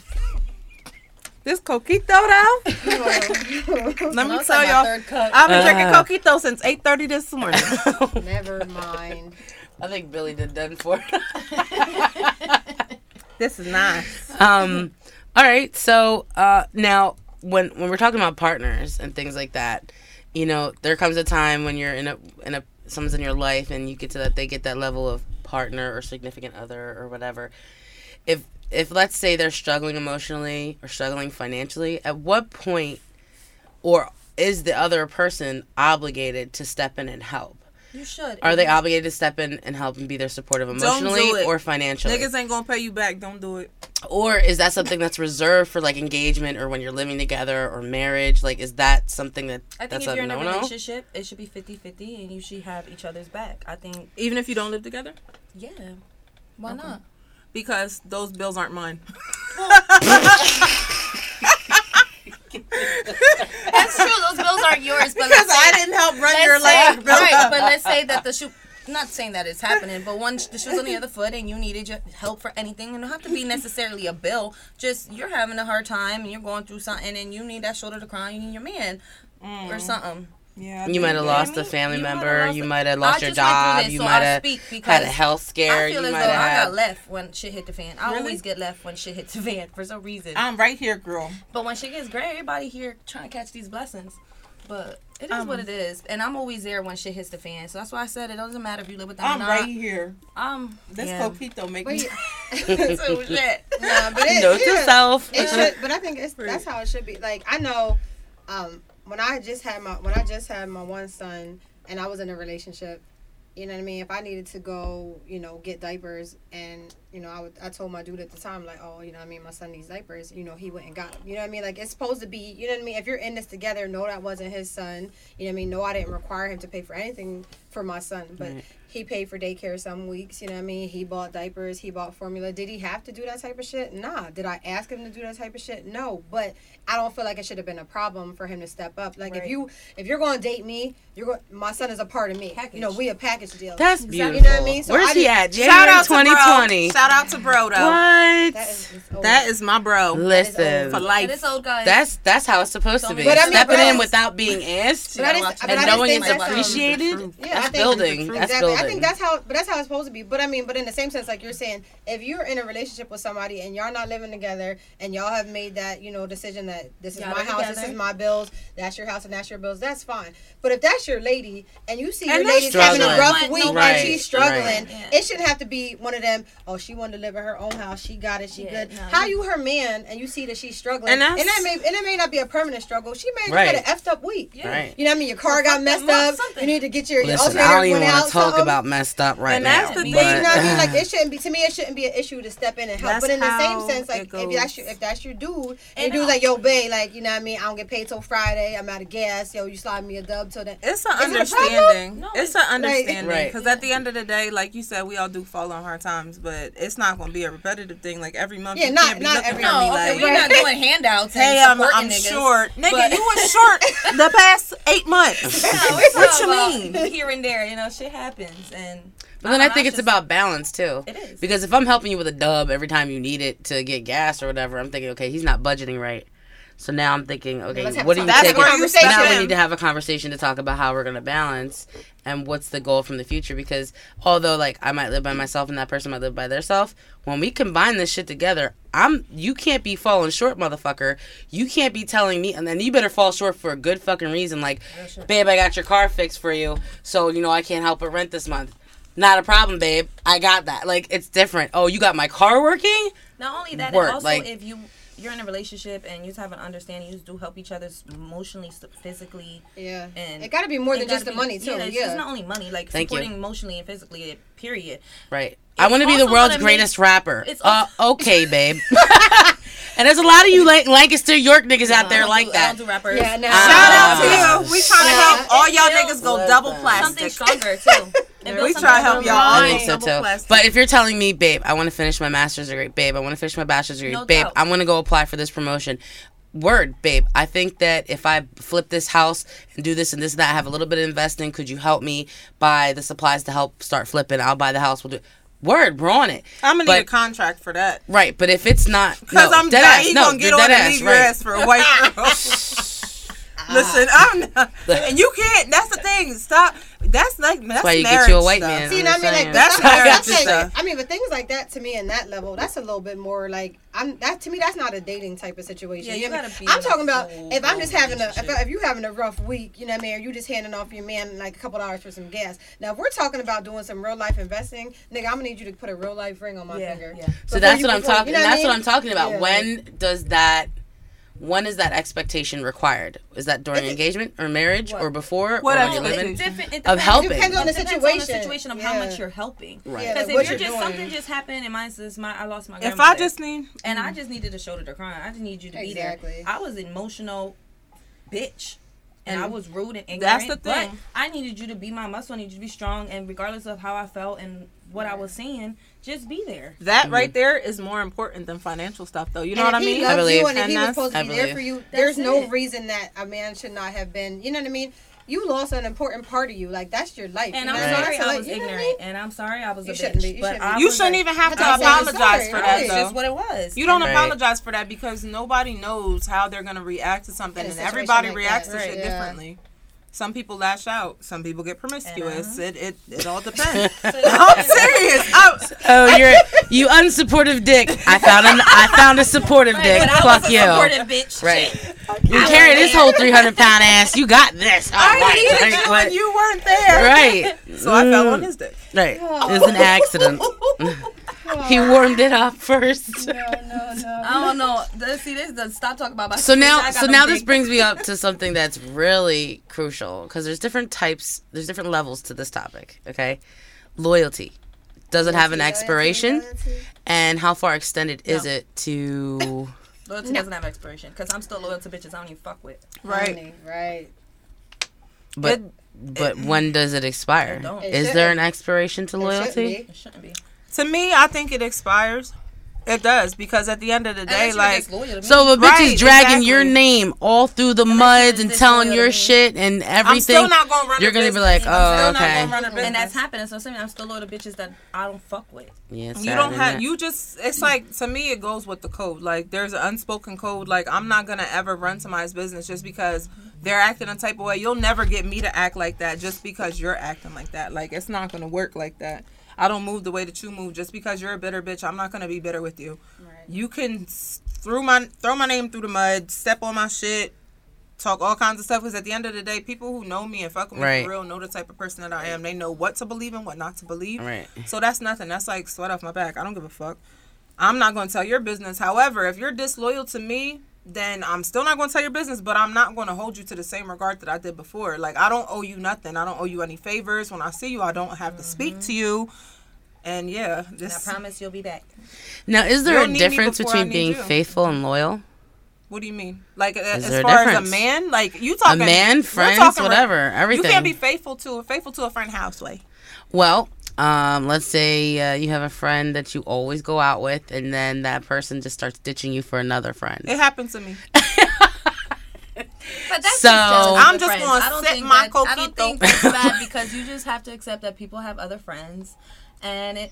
this coquito though let me tell y'all i've been drinking Uh. coquito since 8.30 this morning Never mind. I think Billy did done for. This is nice um. All right. So uh, now, when when we're talking about partners and things like that, you know, there comes a time when you're in a in a someone's in your life and you get to that they get that level of partner or significant other or whatever. If if let's say they're struggling emotionally or struggling financially, at what point or is the other person obligated to step in and help? You should. Are they obligated to step in and help and be their supportive do emotionally it. or financially? niggas ain't gonna pay you back don't do it Or is that something that's reserved for like engagement or when you're living together or marriage? Like, is that something that I think that's if a you're in a no no? relationship, it should be 50-50 and you should have each other's back. I think, even if you don't live together yeah. Why not? because those bills aren't mine That's true. Those bills aren't yours, but because say, I didn't help run your say, life. right, but let's say that the shoe. not saying that it's happening, but when the shoe's on the other foot and you needed your help for anything, it don't have to be necessarily a bill. Just you're having a hard time and you're going through something and you need that shoulder to cry. You need your man or mm. something. Yeah. You might have what I lost a mean? family You might have member. lost You might have lost your just went through job. this, You so might I'll have speak had a because health scare. I feel You as though have I got left when shit hit the fan. I Really? always get left when shit hits the fan for some reason. I'm right here, girl. But when shit gets great, everybody here trying to catch these blessings. But it is Um, what it is, and I'm always there when shit hits the fan. So that's why I said it doesn't matter if you live with them I'm or not. right here. Um, This yeah. coquito make But me. yeah, so shit. nah, but it, Note to yeah. self. It should, but I think it's that's how it should be. Like I know, um, when I just had my when I just had my one son and I was in a relationship, you know what I mean. If I needed to go, you know, get diapers, and you know, I would I told my dude at the time like, oh, you know, I mean, my son needs diapers. You know, he went and got them. You know what I mean? Like it's supposed to be. You know what I mean? If you're in this together, no, that wasn't his son. You know what I mean? No, I didn't require him to pay for anything for my son, but. He paid for daycare some weeks, you know what I mean? He bought diapers, he bought formula. Did he have to do that type of shit? Nah. Did I ask him to do that type of shit? No. But I don't feel like it should have been a problem for him to step up. Like if you if you're going to date me, you're going my son is a part of me. You know, we a package deal. That's beautiful. You know what I mean? So Where's I he just- at? Shout January out to 2020. Shout out to bro though. What? That is, that is my bro. Listen, For life. it's old guys. that's that's how it's supposed to be. But I mean, Stepping in without being asked But but and knowing it's appreciated. Yeah, that's building. That's exactly. building. I think that's how, but that's how it's supposed to be. But I mean, but in the same sense, like you're saying, if you're in a relationship with somebody and y'all not living together and y'all have made that, you know, decision that this is Y'all my live house, this is my bills, that's your house and that's your bills, that's fine. But if that's your lady and you see And your they're having a rough Want week no Right, and she's struggling, right. Yeah. it shouldn't have to be one of them. Oh, she wanted to live in her own house, she got it, she Yeah, good. no, How you- you her man and you see that she's struggling, And and, that may and it may not be a permanent struggle. She may Right. just had an effed up week. Yeah. Right. You know what I mean? Your car got messed up. up, something. You need to get your, your Listen, alternator I don't even went want out. to talk something. about messed up right And now. And that's the me But thing. you know what I mean? Like it shouldn't be to me. It shouldn't be an issue to step in and help. That's but in the same sense, like if that's your, if that's your dude, and, And dude's like, yo, babe, like you know what I mean? I don't get paid till Friday. I'm out of gas. Yo, you slide me a dub till then. It's an Is it understanding. No, it's it's- an understanding. Right. Because at the end of the day, like you said, we all do fall on hard times, but it's not going to be a repetitive thing. Like every month, Yeah, you not- can't be not looking every for no, me okay, like, we're not doing handouts. hey, and I'm, supporting I'm niggas. short. Nigga, but- you were short the past eight months. No, What you mean? Here and there, you know, shit happens, and But then I think it's just- about balance too. It is. Because if I'm helping you with a dub every time you need it to get gas or whatever, I'm thinking, okay, he's not budgeting right. So now I'm thinking, okay, what do you That's take? where it- you conversation. Now we need to have a conversation to talk about how we're gonna balance and what's the goal from the future. Because although like I might live by myself and that person might live by themselves, when we combine this shit together, I'm you can't be falling short, motherfucker. You can't be telling me, and then you better fall short for a good fucking reason. Like, babe, I got your car fixed for you, so you know I can't help but rent this month. Not a problem, babe. I got that. Like it's different. Oh, you got my car working? Not only that, Work, also like- if you you're in a relationship and you just have an understanding, you do help each other emotionally, physically, Yeah, and it got to be more than gotta just the money too. Yeah, Yeah, it's not only money, like Thank you. supporting emotionally and physically. Period. Right. I want to be the world's what I mean- greatest rapper. It's Uh, okay, babe. and there's a lot of you like Lancaster, York niggas out there like do- that. don't do rappers. Yeah, no. Ah. Shout out to you. We trying to Yeah. help all y'all niggas go double something plastic. stronger too. We something try to help y'all. I all think so double too. plastic. But if you're telling me, babe, I want to finish my master's degree, babe, I want to finish my bachelor's degree, No babe, doubt. I'm gonna go apply for this promotion. Word, babe. I think that if I flip this house and do this and this and that, I have a little bit of investing. Could you help me buy the supplies to help start flipping? I'll buy the house. We'll do. Word, we're on it. I'm gonna But- need a contract for that. Right, but if it's not, Cause no, I'm dead dead ass, no, gonna get on dead and ass, leave your ass for a white girl. Listen, ah. I'm not, and you can't. That's the thing. Stop. That's like that's why you get marriage you a white stuff. man. See, you know what I mean? Like I'm That's stuff like- marriage like- stuff. I mean, but things like that to me, in that level, that's a little bit more like I'm. That to me, that's not a dating type of situation. Yeah, you you know I gotta mean? be I'm in talking about if I'm just having a if, relationship. if you having a rough week, you know what I mean, or you just handing off your man like a couple dollars for some gas. Now, if we're talking about doing some real life investing, nigga, I'm gonna need you to put a real life ring on my Yeah, finger. yeah. So that's you- what I'm talking. you know that's what? I'm talking about. When does that? When is that expectation required? Is that during engagement or marriage What? or before What or when you're living? Different. It Of depends- helping. It depends on the It depends situation, on the situation of how much you're helping. Right. Yeah, Because like, if you're you're just doing. something just happened, and mine is my I lost my If. I just need, and I mm. just needed a shoulder to cry. on. I just need you to be there. Exactly. I was emotional, bitch. And I was rude and ignorant. that's the But thing. I needed you to be my muscle. I needed you to be strong. And regardless of how I felt and what I was saying, just be there. that Mm-hmm. right there is more important than financial stuff, though. You know And what I mean? loves believe. you and if he was supposed to be there for you, That's there's no it. reason that a man should not have been. You know what I mean? you lost an important part of you. Like that's your life. And you I'm know? sorry That's I like- was you know what I ignorant, mean? and I'm sorry I was You a shouldn't bitch. be. You but shouldn't be. You shouldn't a- even have to That's what I'm apologize for that It's though. just what it was. You don't Right. apologize for that because nobody knows how they're gonna react to something, and everybody like reacts that, to right, shit yeah. differently. Some people lash out. Some people get promiscuous. And, It, it it all depends. I'm serious. I'm, Oh, you're you unsupportive dick. I found an I found a supportive dick. But I Fuck was a you. supportive bitch. Right. You carry this whole three hundred pound ass. You got this. All I right. needed Right. you Right. and you weren't there. Right. So I fell Mm. on his dick. Right. It was an accident. He warmed it up first. No, no, no. I don't know. Let's see this. Let's Stop talking about my. So now, so them now this brings me up to something that's really crucial because there's different types, there's different levels to this topic. Okay, loyalty. Does it have an expiration? loyalty. And how far extended is No. it to? Loyalty doesn't have expiration because I'm still loyal to bitches I don't even fuck with. Right. Honey, Right. But It- but when does it expire? It don't. It Is there an expiration to It shouldn't loyalty? It shouldn't be. To me, I think it expires. It does because at the end of the day, like just loyal to me. So if a bitch Right, is dragging your name all through the muds and telling your shit and I'm everything, still not gonna run. you're gonna be business. like, I'm oh, still not okay. gonna run and that's happening. So something I'm still loyal to bitches that I don't fuck with. yeah, You don't have. it? You just. It's like to me, it goes with the code. Like there's an unspoken code. Like I'm not gonna ever run somebody's business just because they're acting a type of way. You'll never get me to act like that just because you're acting like that. Like it's not gonna work like that. I don't move the way that you move just because you're a bitter bitch. I'm not gonna be bitter with you. You can throw my throw my name through the mud, step on my shit, talk all kinds of stuff. Because at the end of the day, people who know me and fuck with me for real know the type of person that I am. They know what to believe and what not to believe. Right. So that's nothing. That's like sweat off my back. I don't give a fuck. I'm not going to tell your business. However, if you're disloyal to me, then I'm still not going to tell your business, but I'm not going to hold you to the same regard that I did before. Like, I don't owe you nothing. I don't owe you any favors. When I see you, I don't have to speak to you. And yeah, And I promise you'll be back. Now, is there a don't need me difference between being you. faithful and loyal? What do you mean? Like, uh, as there a far as a man, like you talking A man, we're friends, talking whatever, You can't be faithful to faithful to a friend houseway. Well, um, let's say uh, you have a friend that you always go out with, and then that person just starts ditching you for another friend. It happened to me. But that's So- just I'm just friends. gonna I don't sip think my that, I don't think that's bad because you just have to accept that people have other friends, and it.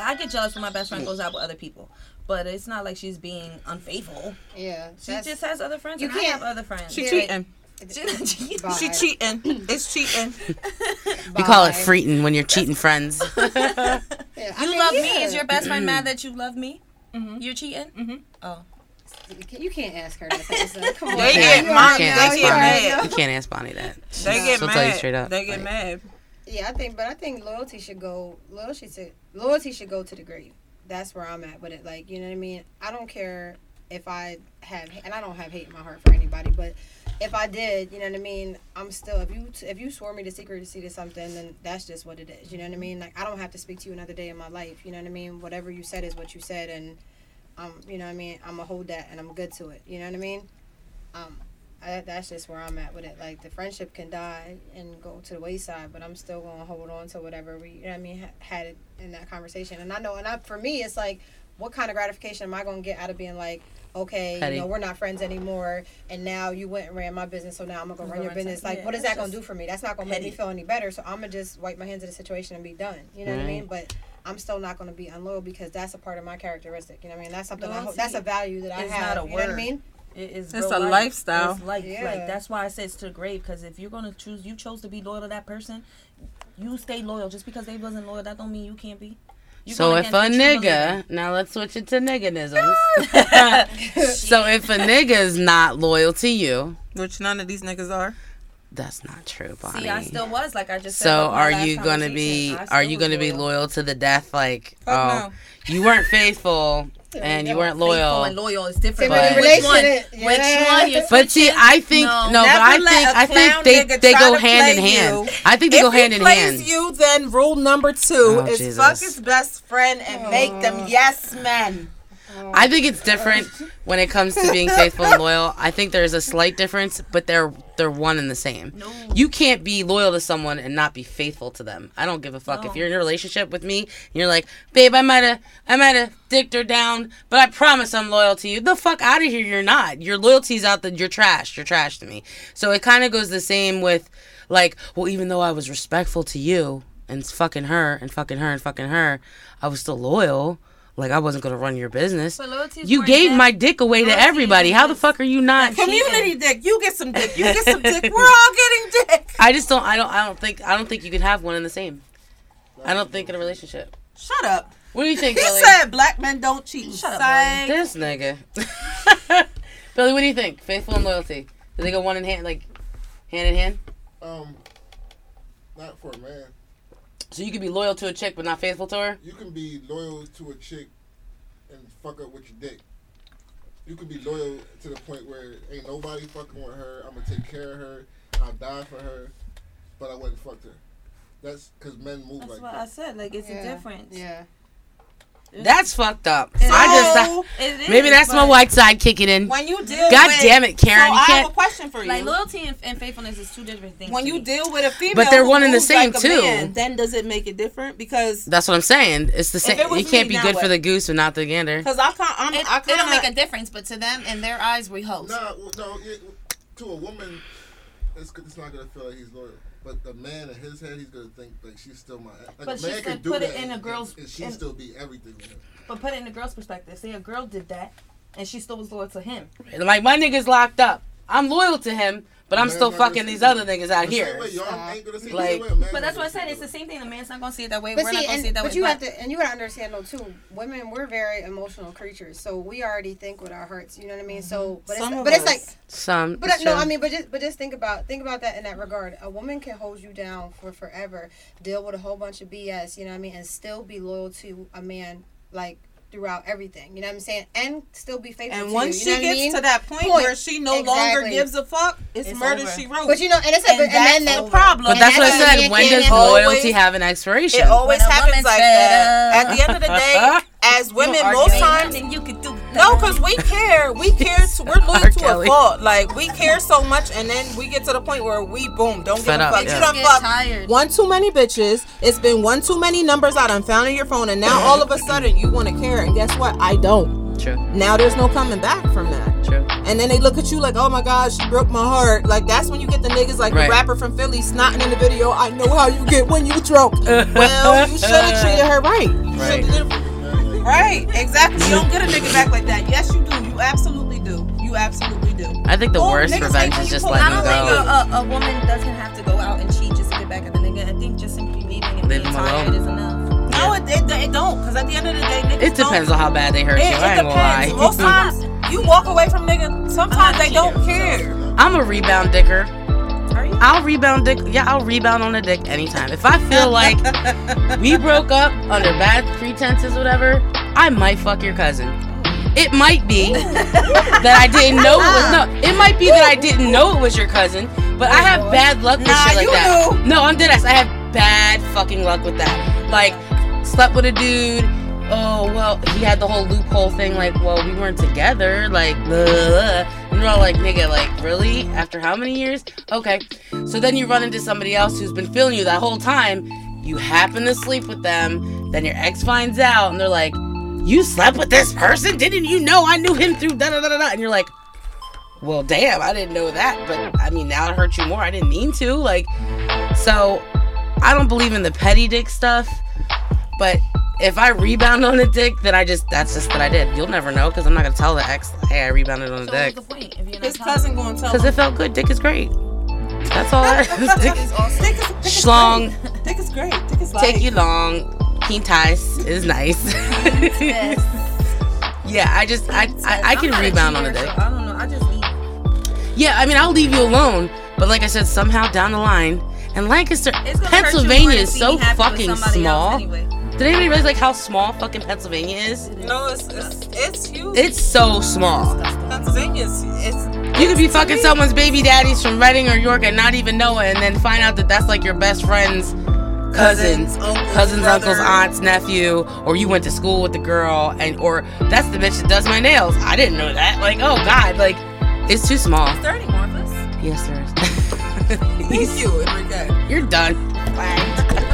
I get jealous when my best friend goes out with other people, but it's not like she's being unfaithful. Yeah. She just has other friends. You and I can't- have other friends. She Yeah. cheating. She- cheating. It's cheating. We call it Bye. freeting when you're cheating friends. Yeah, I You mean, love me? Is your best friend mad that you love me? Mhm. You're cheating? Mhm. Oh. You can't ask her that. So, come on. They You get can't, mad. you can't They ask get Bonnie. mad. You can't ask Bonnie that. They get She'll mad. tell you straight up. They get Like, mad. Yeah, I think, but I think loyalty should go. Loyalty should loyalty should go to the grave. That's where I'm at with it. Like, you know what I mean? I don't care if I have, and I don't have hate in my heart for anybody, but if I did, you know what I mean? I'm still if you if you swore me the secret to secrecy to something, then that's just what it is. You know what I mean? Like, I don't have to speak to you another day in my life. You know what I mean? Whatever you said is what you said, and um, you know what I mean? I'm gonna hold that, and I'm good to it. You know what I mean? Um, I, that's just where I'm at with it. Like the friendship can die and go to the wayside, but I'm still gonna hold on to whatever we, you know what I mean, ha- had it in that conversation. And I know, and I, for me, it's like, what kind of gratification am I gonna get out of being like, okay, Petty. you know, we're not friends anymore, and now you went and ran my business, so now I'm gonna go I'm run your business. Like, yeah, what is that gonna do for me? That's not gonna make me feel any better. So I'm gonna just wipe my hands of the situation and be done. You know what I mean? But I'm still not gonna be unloyal because that's a part of my characteristic. You know what I mean? That's something. I, ho- that's a value that I have. not a you know what I mean? It is It's a life. lifestyle. It's life. Yeah. Like that's why I say it's to the grave. Because if you're gonna choose, you chose to be loyal to that person. You stay loyal. Just because they wasn't loyal, that don't mean you can't be. You So if a against what you believe nigga, now let's switch it to nigganisms. so if a nigga is not loyal to you, Which none of these niggas are. That's not true. Bonnie. See, I still was like I just. said so about are you gonna be are you gonna be loyal to the death? Like, oh, Fuck oh, you weren't faithful and you weren't Faithful loyal. and loyal is different. But- But which one? Relation- Which one? But see. I think no, No. but I think a I think they they go hand in hand. you. I think they if go hand he in plays hand. you, then rule number two Oh, is Jesus. fuck his best friend and make them yes men. I think it's different when it comes to being faithful and loyal. I think there's a slight difference, but they're they're one and the same. No. You can't be loyal to someone and not be faithful to them. I don't give a fuck No. if you're in a relationship with me and you're like, babe, I might have I might have dicked her down, but I promise I'm loyal to you. The fuck out of here, you're not. Your loyalty's out. The you're trash. You're trash to me. So it kind of goes the same with, like, well, even though I was respectful to you and fucking her and fucking her and fucking her, I was still loyal. Like I wasn't gonna run your business. But You gave than- my dick away to everybody. How the fuck are you not? Community dick. You get some dick. You get some dick. We're all getting dick. I just don't. I don't. I don't think. I don't think you can have one and the same. I don't think in a relationship. Shut up. What do you think, He Billy? said black men don't cheat. Shut up, Psych. this nigga. Billy, what do you think? Faithful and loyalty. Do they go one in hand, like hand in hand? Um, not for a man. So you can be loyal to a chick but not faithful to her. You can be loyal to a chick and fuck up with your dick. You can be loyal to the point where ain't nobody fucking with her. I'm gonna take care of her. I'll die for her, but I wouldn't fuck her. That's because men move That's like what that. I said. Like it's Yeah. a difference. Yeah. That's fucked up. It I just It is, maybe that's my white side kicking in. When you deal God with, damn it, Karen! So you I have a question for you. Like loyalty and, and faithfulness is two different things. when you me. deal with a female, But they're one and the same, like too. man, then does it make it different? Because That's what I'm saying. It's the same. it You can't me, be good what? for the goose but not the gander. because I can't. I'm, it, I it don't kind make a difference, but to them, in their eyes, we hoes. Nah, well, no, it, to a woman, it's, it's not gonna feel like he's loyal. But the man in his head, he's gonna think like she's still my. Like But a she man said can do put it that in a and- girl's- and she in- still be everything to him. But put it in the girl's perspective. Say a girl did that, and she still was loyal to him. And like my nigga's locked up. I'm loyal to him, but I'm still fucking these other niggas out here. same way y'all ain't gonna see it the Like- same way a man But that's what I see said. It's the same thing. The man's not gonna see it that way. But We're see, not gonna and, see it that but way. you have to, and you gotta understand though too. Women, we're very emotional creatures, so we already think with our hearts. You know what I mean? So, but Some it's, of but it's like, Some. but uh, it's no, true. I mean, but just, but just think about, think about that in that regard. A woman can hold you down for forever, deal with a whole bunch of BS. You know what I mean, and still be loyal to a man like throughout everything. You know what I'm saying? And still be faithful. And to once you, you know she what I gets mean? to that point, Point. where she no longer gives a fuck, it's, It's murder over. she wrote. But you know, and it's a, and and then that's that the problem. But And that's what I said. When does loyalty have an expiration? It always happens like that. At the end of the day, as women, most times, nothing you could do. No, because we care. We care. To, we're loyal R. to Kelly. a fault. Like we care so much, and then we get to the point where we boom, don't Fed give a fuck. yeah. You done Get fuck tired. one too many bitches. It's been one too many numbers I done found in your phone, and now all of a sudden you want to care. And guess what? I don't. True. Now there's no coming back from that. True. And then they look at you like, oh my God, she broke my heart. Like that's when you get the niggas like Right. the rapper from Philly snotting in the video. I know how you get when you drunk. well, you should have treated her right. You Right. Shoulda did- Right, exactly. You don't get a nigga back like that. Yes, you do. You absolutely do. You absolutely do. I think the Oh, worst revenge is just you pull letting I him don't think go. a, a, a woman doesn't have to go out and cheat just to get back at the nigga. I think just simply leaving and Leave being him tired alone. is enough. No, it, it, it don't. Because at the end of the day, niggas It depends don't, on how bad they hurt It, you. it I ain't gonna depends. lie. Most times, you walk away from niggas. Sometimes they don't care. I'm a rebound dicker. I'll rebound dick. Yeah, I'll rebound on a dick anytime. If I feel like we broke up under bad pretenses, whatever, I might fuck your cousin. It might be that I didn't know it was no. It might be that I didn't know it was your cousin, but I have bad luck with Nah, shit like that. knew. No, I'm dead ass. I have bad fucking luck with that. Like, slept with a dude. Oh well, he had the whole loophole thing. Like, well, we weren't together. Like, blah, blah. And we're all like, nigga, like, really? After how many years? Okay. So then you run into somebody else who's been feeling you that whole time. You happen to sleep with them. Then your ex finds out, and they're like, "You slept with this person? Didn't you know I knew him through da da da da?" da?" And you're like, "Well, damn, I didn't know that." But I mean, now it hurt you more. I didn't mean to. Like, so I don't believe in the petty dick stuff. But if I rebound on a dick, then I just that's just what I did. You'll never know because I'm not gonna tell the ex, "Hey, I rebounded on a So dick." what's the point if you're His telling cousin going to tell Because it felt good. Dick is great. That's all. I, dick, That is awesome. Dick is, dick is schlong, great. Dick is great. Dick is take like- you long. King ties is nice. Yeah, I just I I, I I'm can not rebound on a dick. so I don't know. I just leave. Yeah, I mean I'll leave you alone, but like I said, somehow down the line, and Lancaster, It's gonna hurt you Pennsylvania is so me happy with fucking small. Anyway. Did anybody realize like how small fucking Pennsylvania is? No, it's, it's, it's huge. It's so small. Pennsylvania's it's You could be fucking someone's baby daddies from Reading or York and not even know it, and then find out that that's like your best friend's cousins, uncles, cousins, uncles, aunts, nephew, or you went to school with the girl, and or that's the bitch that does my nails. I didn't know that. Like, oh god, like it's too small. Is there any more of us? Yes, there is. Thank you. You're done.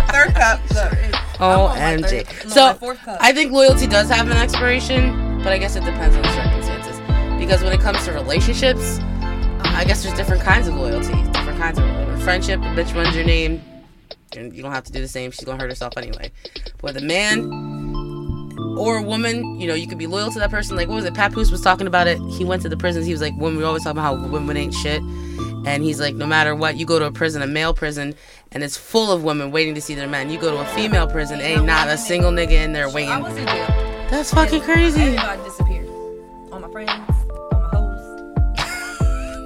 Third cup. Look. Oh, on my third- no, So my fourth cup. I think loyalty does have an expiration, but I guess it depends on the circumstances. Because when it comes to relationships, uh, I guess there's different kinds of loyalty. Different kinds of loyalty. Friendship, a bitch runs your name, and you don't have to do the same. She's gonna hurt herself anyway. But with a man or a woman, you know, you could be loyal to that person. Like what was it? Papoose was talking about it. He went to the prisons. He was like, when we always talk about how women ain't shit. And he's like, no matter what, you go to a prison, a male prison, and it's full of women waiting to see their men. You go to a female prison, ain't not a single nigga in there I waiting. was in jail. That's fucking crazy. Everybody disappeared. All my friends, all my hoes.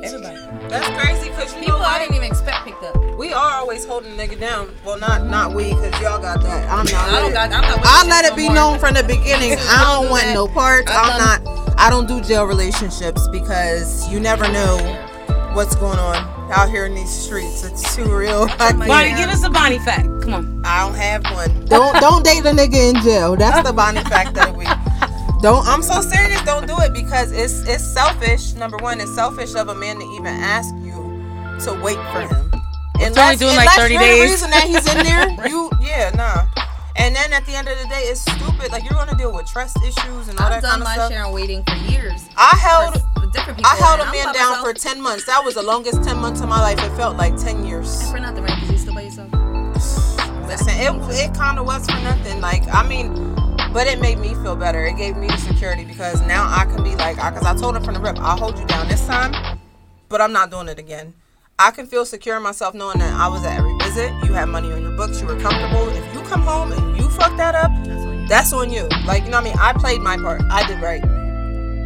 Everybody. That's crazy because you People know I didn't even expect picked up. We are always holding a nigga down. Well, not not we, because y'all got that. I'm not. I don't got. I'm not. with I this let shit it be more. known from the beginning. I don't do want that. no parts. I I'm not. I don't do jail relationships because you never know what's going on out here in these streets. It's too real. I, Bonnie, give us a Bonnie fact. Come on. I don't have one. Don't don't date a nigga in jail. That's the Bonnie fact of the week. Don't. I'm so serious. Don't do it because it's it's selfish. Number one, it's selfish of a man to even ask you to wait for him. It's only doing like 30 you're the days. reason that he's in there, you yeah nah. And then at the end of the day, it's stupid. Like you're gonna deal with trust issues and all that stuff. I've done kind of my share of waiting for years. I held. different people. I held a man down myself. for 10 months. That was the longest 10 months of my life. It felt like 10 years. And for nothing, right? Because you still by yourself. Listen, it, it kind of was for nothing. Like, I mean, but it made me feel better. It gave me the security because now I can be like, because I told him from the rip, I'll hold you down this time, but I'm not doing it again. I can feel secure in myself knowing that I was at every visit. You had money on your books. You were comfortable. If you come home and fuck that up, That's on you. that's on you. Like, you know what I mean? I played my part. I did right.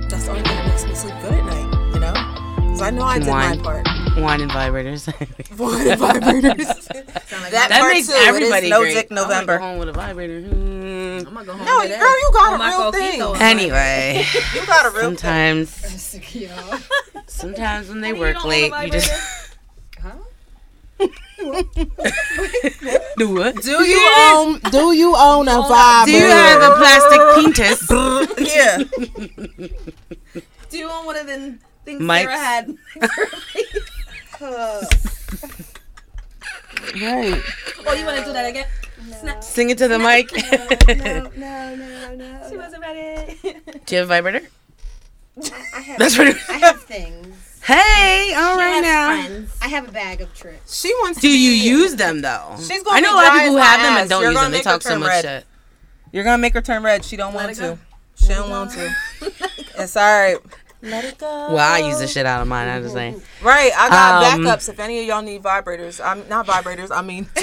That's the only thing that makes me sleep good at night, you know? Because I know I did Wine. my part. Wine and vibrators. Wine and vibrators. Like That that part makes too. It is everybody no great. dick I wanna November. go home with a vibrator. Hmm. I'm gonna go home. No, with girl, that. you got On a real thing. I'm Anyway, You got a real thing. sometimes, sometimes when they Honey, work don't own a late, you just do what? Do you own? Do you own a vibe? Do you have a plastic penis? Yeah. Do you own one of them things Mike's- Sarah had? Right. oh, you want to do that again? Snap. Sing it to the mic. No, no, no, no. She wasn't ready. Do you have a vibrator? I have, That's what. I have things. Hey, all I right have now. friends. I have a bag of tricks. She wants. To Do to you be- use them though? She's gonna I know a lot of people who have them ass. and don't You're use gonna them. They make her talk so turn much red. shit. You're gonna make her turn red. She don't Let want it go. to. She don't want to. It's all right. Let it go. Well, I use the shit out of mine. I'm just saying. Right. I got Um, backups. If any of y'all need vibrators, I'm not vibrators. I mean,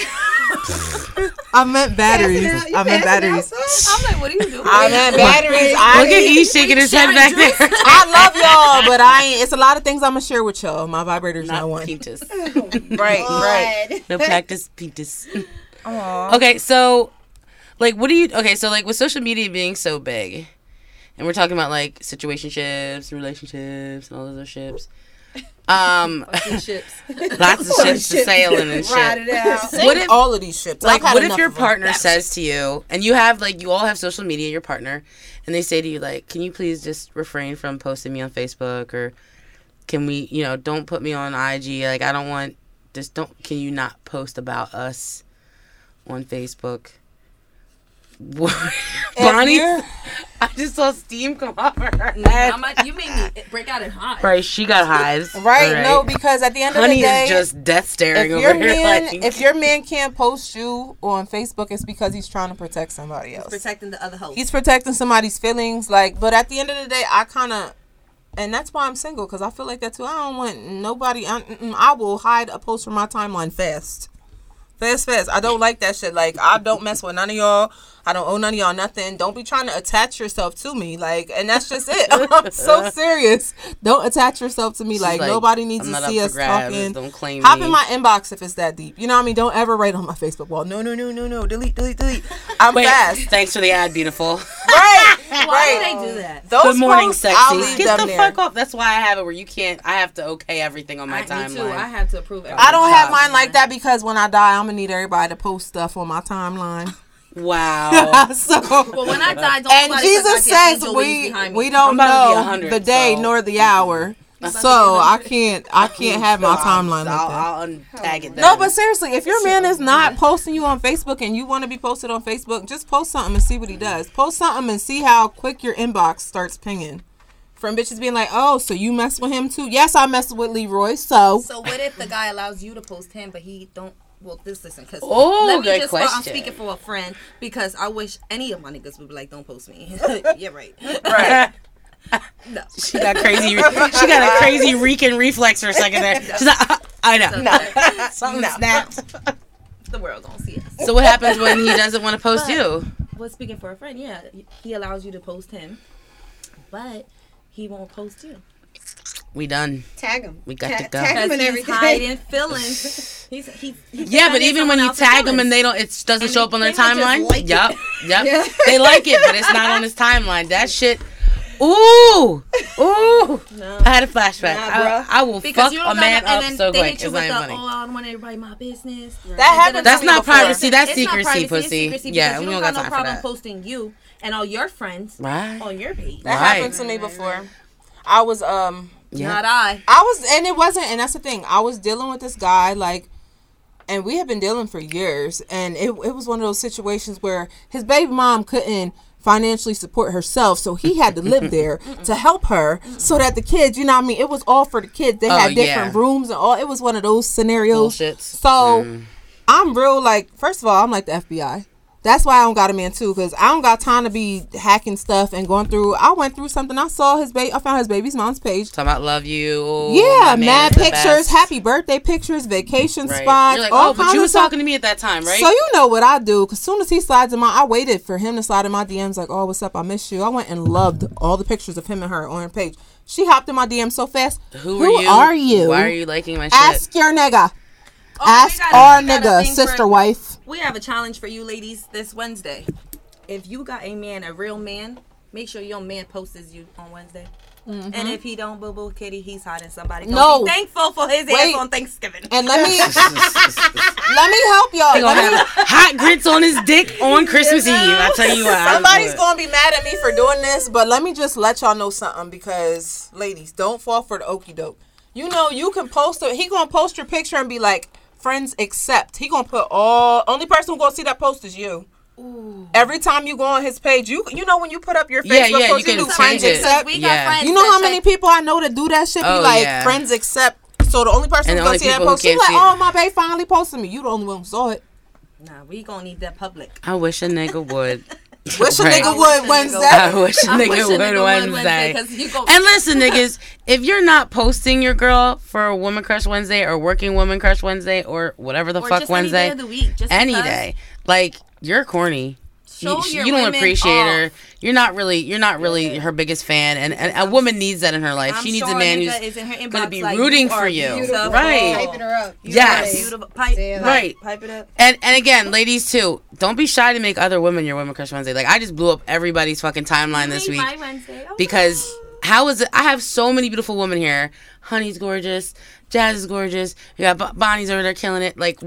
I meant batteries. I meant batteries. I'm like, what are you doing? I meant batteries. I Look at E shaking his head back there. I love y'all, but I ain't. It's a lot of things I'm gonna share with y'all. My vibrator's not, Not one. penis. Right, right. No practice penis. Aw. Okay, so like what do you okay, so like with social media being so big and we're talking about like situationships, relationships and all those other ships. Um Ships. lots of ships to sailing and Ride shit. it out. What if all of these ships? like what if your of them. partner says to you and you have like you all have social media your partner and they say to you like can you please just refrain from posting me on facebook or can we you know don't put me on ig like i don't want just don't can you not post about us on facebook bonnie i just saw steam come off her head. Like, you made me break out in hot. right she got hives Right, All no, because at the end honey of the day, is just death staring if over your here man, like if your man can't post you on Facebook, it's because he's trying to protect somebody else. Protecting the other host. He's protecting somebody's feelings, like. But at the end of the day, I kind of, and that's why I'm single because I feel like that too. I don't want nobody. I, I will hide a post from my timeline fast. Fast, fast. I don't like that shit. Like, I don't mess with none of y'all. I don't owe none of y'all nothing. Don't be trying to attach yourself to me. Like, and that's just it. I'm so serious. Don't attach yourself to me. Like, like, nobody needs I'm to see us for grabs, talking. don't claim Hop me. in my inbox if it's that deep. You know what I mean? Don't ever write on my Facebook wall. No, no, no, no, no. Delete, delete, delete. I'm Wait, fast. thanks for the ad beautiful Right. Why do they do that? Those Good morning, posts, sexy. I'll leave Get them the there. fuck off. That's why I have it where you can't. I have to okay everything on my I, me too. timeline. I have to approve. Everything. I don't have mine like that because when I die, I'm gonna need everybody to post stuff on my timeline. Wow. so, Well, when I die, don't and Jesus says we leaves behind me. we don't I'm about to be know the day so- nor the hour. So I can't I can't have my timeline like I'll. I'll untag it. No, but seriously, if your man is not posting you on Facebook and you want to be posted on Facebook, just post something and see what he mm-hmm. does. Post something and see how quick your inbox starts pinging. From bitches being like, oh, so you mess with him too? Yes, I mess with Leroy. So So what if the guy allows you to post him, but he don't? Well, this listen, because Oh, let me good just. I'm speaking for a friend because I wish any of my niggas would be like, don't post me. yeah, right. right. No. she got crazy. She got a crazy Rican reflex for a second there. She's like, uh, I know. Something No. snapped. the world gonna see us. So what happens when he doesn't want to post you? Well, speaking for a friend, yeah, he allows you to post him, but he won't post you. We done. Tag him. We got Ta- to go. Tag him Because and he's everything. hiding feelings. He's, he's, he's Yeah, but even when you tag them and they don't, it doesn't And show up on their they might just timeline. like it. Yup, yup. Yeah. They like it, but it's not on his timeline. That shit. Ooh, ooh. No. I had a flashback. Nah, I. I will Because fuck you a man up and then so they quick. hit you It's with not the, even oh. I don't want everybody my business. That happened That's not before. privacy. That's It's secrecy, privacy, pussy. secrecy Yeah, because we don't don't got got time no for problem that. posting you and all your friends Right. on your page. That Right. happened to me before. I was um Yeah. Not I. I was, and it wasn't, and that's the thing. I was dealing with this guy, like, and we have been dealing for years, and it, it was one of those situations where his baby mom couldn't financially support herself, so he had to live there to help her, so that the kids, you know, what I mean, it was all for the kids. They Oh, had different yeah. rooms and all. It was one of those scenarios. Bullshits. So mm. I'm real, like, first of all, I'm like the FBI. That's why I don't got a man too, because I don't got time to be hacking stuff and going through. I went through something. I saw his baby. I found his baby's mom's page. Talking about love you. Yeah, mad pictures, happy birthday pictures, vacation Right. spots, like, all oh, but you was talking to me at that time, right? So you know what I do? Cause soon as he slides in my, I waited for him to slide in my DMs. Like, oh, what's up? I miss you. I went and loved all the pictures of him and her on her page. She hopped in my DM so fast. Who, Who are you? are you? Why are you liking my shit? Ask your nigga. Oh, Ask got a- our we got a nigga, sister for- wife. We have a challenge for you ladies this Wednesday. If you got a man, a real man, make sure your man posts you on Wednesday. And mm-hmm. if he don't, boo boo kitty, he's hiding somebody. Don't No. be thankful for his Wait. ass on Thanksgiving. And let me let me help y'all. He gonna Let me- have hot grits on his dick on Christmas Eve. I tell you what. Somebody's would. gonna be mad at me for doing this, but let me just let y'all know something because ladies, don't fall for the okey doke. You know, you can post it. He gonna post your picture and be like, "Friends accept." He gonna put all. Only person who gonna see that post is you. Every time you go on his page, you you know when you put up your Facebook Yeah, yeah, post, you you, can do friends change it. accept. we got Yeah. friends You know how many check- people I know that do that shit? Be Oh, like, yeah. friends accept. So the only person And who's gonna see that post, she's can't like, "Oh, my babe finally posted me." You the only one who saw it. Nah, we gonna need that public. I wish a nigga would. Wish a Right. nigga would a Wednesday. I wish a I nigga wish a nigga would Wednesday. Wednesday, 'cause you go- And listen, niggas, if you're not posting your girl for a Woman Crush Wednesday or Working Woman Crush Wednesday or whatever the Or fuck just any Wednesday, day of the week, just any day, like you're corny. Show you, your you don't women appreciate her. You're not really. You're not really her biggest fan, and, and a woman needs that in her life. I'm she needs sure a man who's is in her gonna be like, rooting you for you. beautiful. Right. Hyping her up. You Yes. Pipe, Say it pipe, Right. Pipe it up. And and again, ladies too, don't be shy to make other women your Women Crush Wednesday. Like I just blew up everybody's fucking timeline this week oh, because how is it? I have so many beautiful women here. Honey's gorgeous. Jazz is gorgeous. You got Bonnie's over there killing it. Like,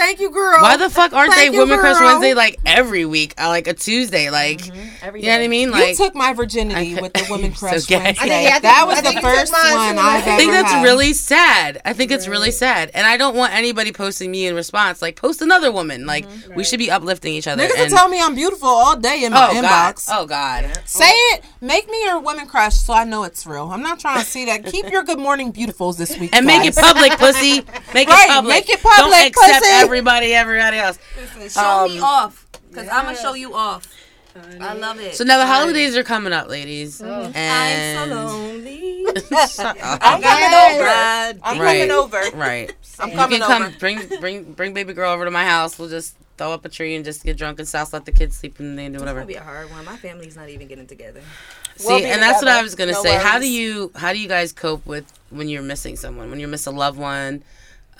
Thank you, girl. why the fuck aren't Thank they you, Women Crush. Wednesday like every week? Uh, like a Tuesday. Like, Every you know what I day. mean? You Like, took my virginity I- with the Women You're so Crush. Wednesday. I think- I think- that was I the think you took first one. I've ever I think that's had. really sad. I think it's really sad, and I don't want anybody posting me in response. Like, post another woman. Like, we should be uplifting each other. Niggas will and- tell me I'm beautiful all day in my oh god. inbox. Oh god. Say it. Make me your women crush so I know it's real. I'm not trying to see that. Keep your good morning beautifuls this week. And make it public, pussy. Make Right, it public. make it public, Don't accept pussy. Everybody, everybody else. Show me Um, off, cause I'm gonna show you off. I love it. So now the holidays are coming up, ladies. I'm so lonely. I'm coming over. I'm Right. coming over. Right. I'm You coming can come over. bring bring bring baby girl over to my house. We'll just throw up a tree and just get drunk and south let the kids sleep and then do It's whatever. gonna be a hard one. My family's not even getting together. See, We'll be and that's what. I was gonna No say. How do you how do you guys cope with when you're missing someone? When you miss a loved one,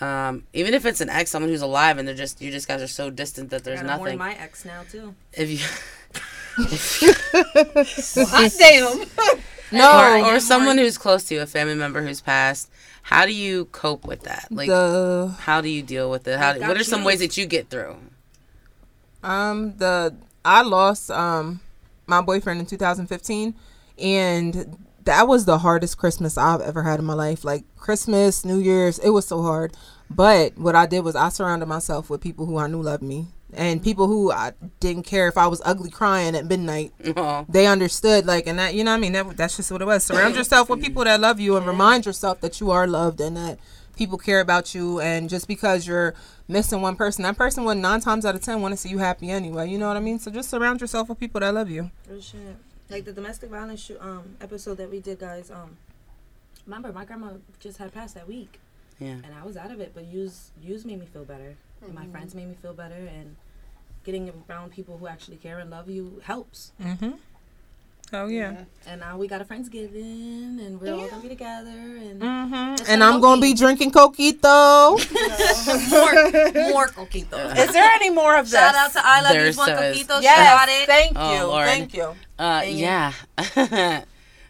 um, even if it's an ex, someone who's alive, and they're just you just guys are so distant that I there's gotta warn nothing. my ex now too. If you Hot damn. No, or, or someone who's close to you, a family member who's passed. How do you cope with that? Like, the how do you deal with it? How? Do, got what are some you. ways that you get through? Um, the I lost um my boyfriend in 2015, and that was the hardest Christmas I've ever had in my life. Like Christmas, New Year's, it was so hard. But what I did was I surrounded myself with people who I knew loved me and people who I didn't care if I was ugly crying at midnight. Oh, They understood, like, and that you know what I mean. That, that's just what it was. Surround yourself with people that love you and remind yourself that you are loved and that people care about you. And just because you're missing one person, that person would nine times out of ten want to see you happy anyway. You know what I mean? So just surround yourself with people that love you. Real shit. Like the domestic violence shoot, um episode that we did, guys. Um, remember my grandma just had passed that week, yeah. and I was out of it. But use use made me feel better, and my friends made me feel better, and getting around people who actually care and love you helps. Mm-hmm. Oh yeah. And now we got a friendsgiving, and we're all gonna be together, and Mm-hmm. And I'm gonna be drinking coquito. more more coquitos. Is there any more of this? Shout out to I Love There's You One those. Coquito. Yes, got it. thank Oh, you, Lord. thank you. Uh, And you- yeah.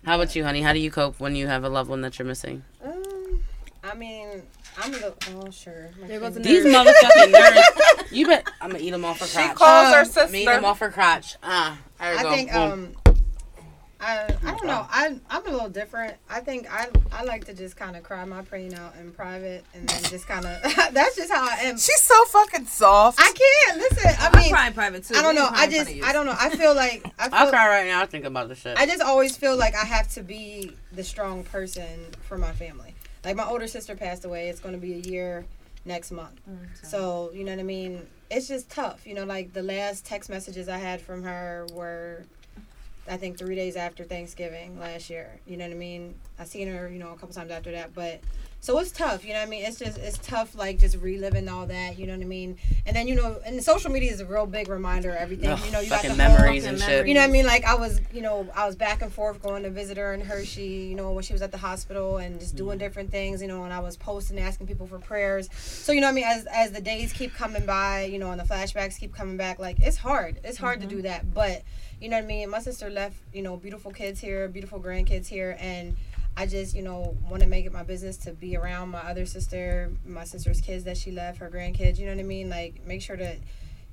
How about you, honey? How do you cope when you have a loved one that you're missing? Um, I mean, I'm the oh sure. My There goes These nerd. motherfucking nerds. You bet. I'm gonna eat them off her She crotch. calls her Um, sister. I'm them off her crotch. Ah, there we I go. think Boom. um I I don't know. I I'm a little different. I think I I like to just kind of cry my pain out in private and then just kind of that's just how I am. She's so fucking soft. I can't listen. I mean, I mean, cry in private too. I don't know. I just. I don't know. I feel like I I'll feel cry right now. I think about the shit. I just always feel like I have to be the strong person for my family. Like my older sister passed away. It's going to be a year next month. So, you know what I mean? It's just tough. You know, like the last text messages I had from her were, I think, three days after Thanksgiving last year. You know what I mean? I seen her, you know, a couple times after that. But, so it's tough. You know what I mean? It's just, it's tough, like just reliving all that. You know what I mean? And then, you know, and social media is a real big reminder of everything. Ugh, you know, you got the memories and shit. you know what I mean? Like I was, you know, I was back and forth going to visit her in Hershey, you know, when she was at the hospital and just doing mm-hmm. different things, you know, and I was posting, asking people for prayers. So you know what I mean? As as the days keep coming by, you know, and the flashbacks keep coming back, like it's hard. It's hard to do mm-hmm. that, but you know what I mean. My sister left, you know, beautiful kids here, beautiful grandkids here, and. I just, you know, want to make it my business to be around my other sister, my sister's kids that she left, her grandkids. You know what I mean? Like, make sure that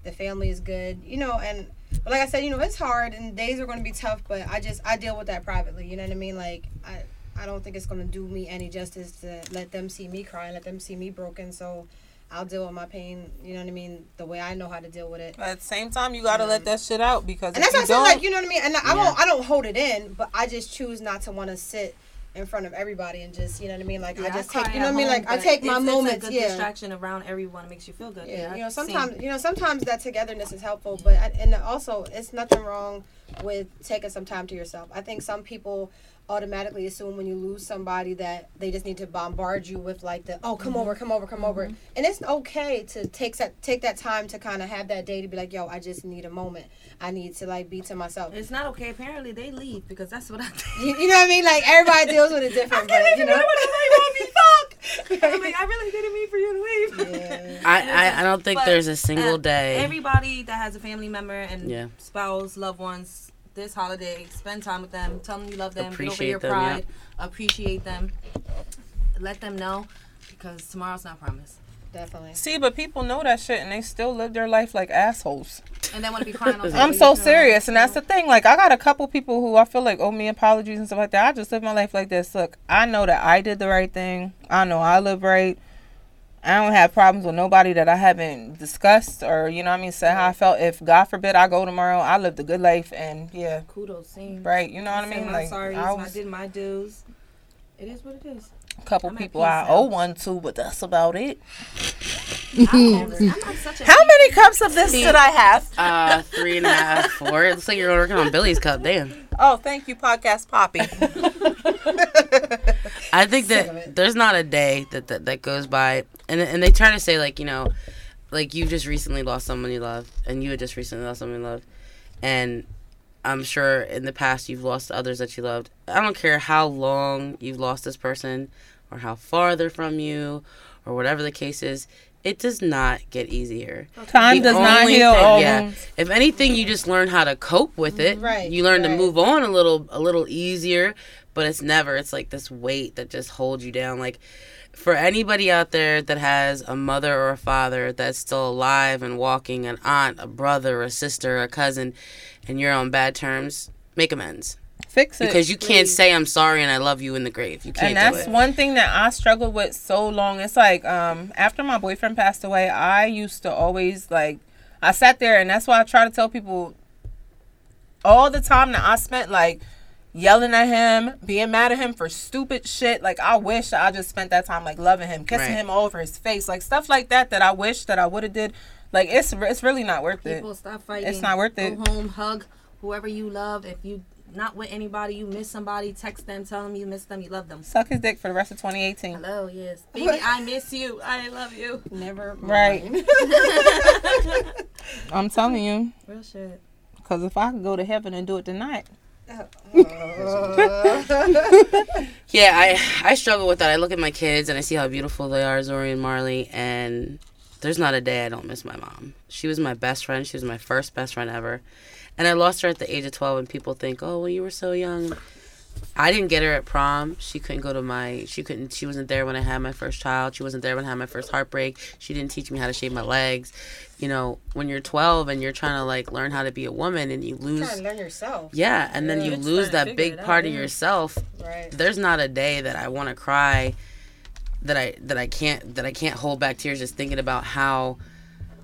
the family is good, you know, and but like I said, you know, it's hard and days are going to be tough, but I just I deal with that privately, you know what I mean? Like I I don't think it's going to do me any justice to let them see me crying, let them see me broken, so I'll deal with my pain, you know what I mean, the way I know how to deal with it. But at the same time, you gotta let um, that shit out because And that's what I'm saying, like, you know what I mean? And I won't I don't hold it in, but I just choose not to want to sit in front of everybody and just, you know what I mean? Like I just cry take, you know what I mean? Like I take my it's, moments, It's a good yeah. distraction around everyone. It makes you feel good. Yeah, you know, sometimes seen- you know, sometimes that togetherness is helpful, but I, and also it's nothing wrong with taking some time to yourself. I think some people automatically assume when you lose somebody that they just need to bombard you with like the oh come over come over come over and it's okay to take that take that time to kind of have that day to be like yo I just need a moment I need to like be to myself It's not okay. Apparently, they leave because that's what I think. you, you know what I mean like everybody deals with it different but you know what I'm like, I really didn't mean for you to leave. yeah. I, I, I don't think But, there's a single uh, day. Everybody that has a family member and Yeah. spouse, loved ones, this holiday, spend time with them. Tell them you love them. Get over Appreciate your them, pride. Appreciate them. Let them know because tomorrow's not promised. definitely see, but people know that shit and they still live their life like assholes. And then want to be crying. I'm so serious, and that's the thing. Like, I got a couple people who I feel like owe me apologies and stuff like that. I just live my life like this. Look, I know that I did the right thing. I know I live right. I don't have problems with nobody that I haven't discussed or you know what I mean said how I felt. If God forbid I go tomorrow, I lived a good life and yeah, Kudos, same. right. You know what I Said mean? my Like sorries, I I did my dues. It is what it is. a couple I'm people I now. owe one to, but that's about it. I'm, always- I'm not such a How many cups of this did I have? uh, three and a half, four. It looks like you're working on Billy's cup. Damn. Oh, thank you, podcast Poppy. I think that there's not a day that, that that goes by, and and they try to say like you know, like you just recently lost someone you love, and you had just recently lost someone you loved, and I'm sure in the past you've lost others that you loved. I don't care how long you've lost this person, or how far they're from you, or whatever the case is, it does not get easier. Time The does not heal all yeah. wounds. If anything, you just learn how to cope with it. Right, You learn to move on a little, a little easier. But it's never. It's like this weight that just holds you down. Like for anybody out there that has a mother or a father that's still alive and walking, an aunt, a brother, a sister, a cousin, and you're on bad terms, make amends Fix it. because you can't say I'm sorry and I love you in the grave. You can't and that's one thing that I struggled with so long. It's like um after my boyfriend passed away, I used to always like I sat there and that's why I try to tell people all the time that I spent like yelling at him, being mad at him for stupid shit. Like I wish I just spent that time like loving him, kissing Right. him all over his face, like stuff like that that I wish that I would have did. Like it's it's really not worth it. People stop fighting. It's not worth it. Go home, hug whoever you love. If you not with anybody, you miss somebody, text them, tell them you miss them, you love them. Suck his dick for the rest of 2018. Hello, yes. Baby, I miss you. I love you. Never Right. I'm telling you, Real shit. because if I could go to heaven and do it tonight, Yeah, I I struggle with that. I look at my kids and I see how beautiful they are, Zori and Marley, and there's not a day I don't miss my mom. She was my best friend. She was my first best friend ever. And I lost her at the age of 12 and people think, "Oh, well you were so young." I didn't get her at prom. She couldn't go to my she couldn't she wasn't there when I had my first child. She wasn't there when I had my first heartbreak. She didn't teach me how to shave my legs. You know, when you're 12 and you're trying to like learn how to be a woman and you lose trying to learn yourself. yeah, and then you lose that big out, part of yourself Right. there's not a day that I want to cry that I that I can't that I can't hold back tears just thinking about how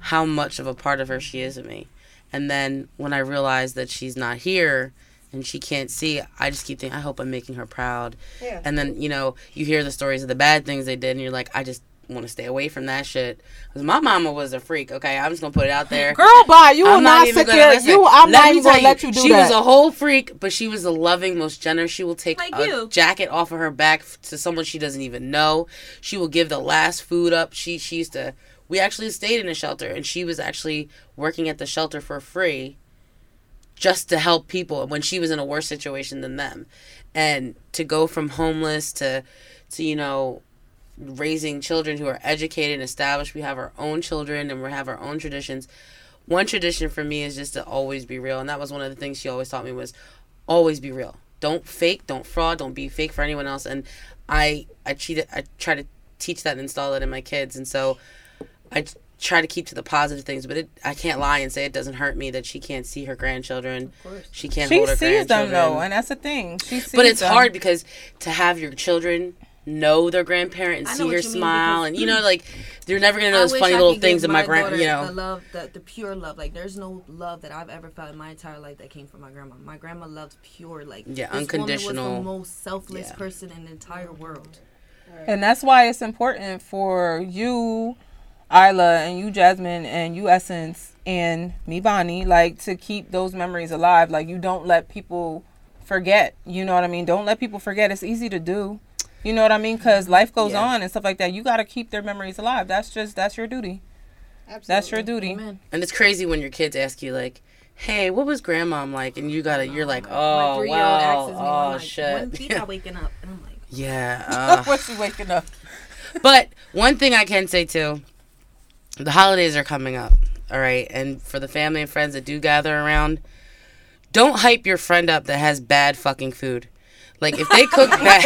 how much of a part of her she is of me. And then when I realize that she's not here and she can't see, I just keep thinking I hope I'm making her proud. Yeah. And then, you know, you hear the stories of the bad things they did and you're like I just want to stay away from that shit. Cuz my mama was a freak, okay? I'm just going to put it out there. girl, bye. You will I'm not, even sit gonna there. You, I'm Let not even gonna tell let you do she that. was a whole freak, but she was the loving, most generous. She will take Like a you. jacket off of her back to someone she doesn't even know. She will give the last food up. She she used to. We actually stayed in a shelter, and she was actually working at the shelter for free, just to help people when she was in a worse situation than them, and to go from homeless to, to you know, raising children who are educated and established. We have our own children and we have our own traditions. One tradition for me is just to always be real, and that was one of the things she always taught me was always be real. Don't fake, don't fraud, don't be fake for anyone else. And I I cheated I try to teach that and install that in my kids, and so I try to keep to the positive things. But it, I can't lie and say it doesn't hurt me that she can't see her grandchildren. She can't she hold her sees them grandchildren. though, and that's the thing. She sees But it's them. hard because to have your children know their grandparent and I see what her you smile, because- and you know, mm. like they're never gonna know I those funny I little things give that my my grand, you know. the love, the, the pure love. Like there's no love that I've ever felt in my entire life that came from my grandma. My grandma loved pure, like Yeah, this woman unconditional. was the most selfless Yeah. person in the entire world. And that's why it's important for you, Isla, and you, Jasmine, and you, Essence, and me, Bonnie, like to keep those memories alive. Like you don't let people forget. You know what I mean? Don't let people forget. It's easy to do. You know what I mean? Because life goes Yeah. on and stuff like that. You got to keep their memories alive. That's just that's your duty. That's your duty. Amen. And it's crazy when your kids ask you like, "Hey, what was grandmom like?" And you gotta, you're like, "Oh three-year-old wow, asks me, oh like, shit." When Tita waking up, and I'm like, yeah. Uh, What's she waking up? but one thing I can say too, the holidays are coming up. All right, and for the family and friends that do gather around, don't hype your friend up that has bad fucking food. Like if they cook bad,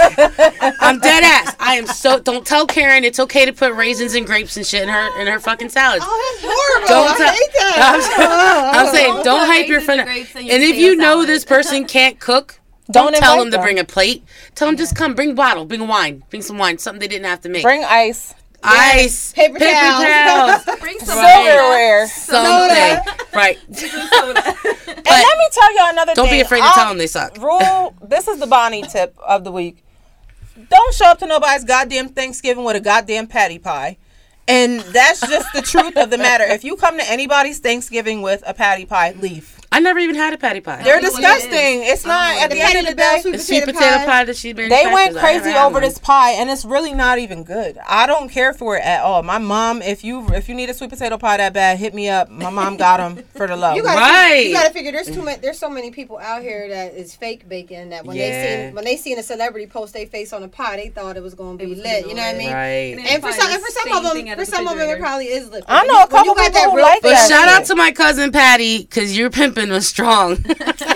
I'm dead ass. I am so. Don't tell Karen it's okay to put raisins and grapes and shit in her in her fucking salads. Oh, that's horrible. Don't I tell. hate that. I'm, I'm saying Don't don't hype your raisins friend. and up. grapes And if potato you know salad. this person can't cook, Don't don't, tell invite them to bring a plate. Tell them just come, bring a bottle, bring a wine, bring some wine, something they didn't have to make. Bring ice, Ice, Paper towels. towels, bring some silverware. something. right. And let me tell y'all another thing. Don't thing. be afraid to tell um, them they suck. Rule. this is the Bonnie tip of the week. Don't show up to nobody's goddamn Thanksgiving with a goddamn Patti pie. And that's just the truth of the matter. If you come to anybody's Thanksgiving with a Patti pie, leave. I never even had a Patti pie. They're know what it is. disgusting. It's oh not at The the end of the day. sweet the sweet potato potato pie. pie that she made. They went manufactures, I never crazy over this pie, and it's really not even good. I don't care for it at all. My mom, if you if you need a sweet potato pie that bad, hit me up. My mom got them for the love. You gotta, Right. you gotta figure there's too many. There's so many people out here that is fake bacon that when they Yeah. seen when they seen a celebrity post their face on a pie, they thought it was gonna be was lit. You know what I mean? Right. And for some, and for some of them, for some of them, it probably is lit. I know a couple you got people that who real like But shout out to my cousin Patti, cause you're pimping was strong.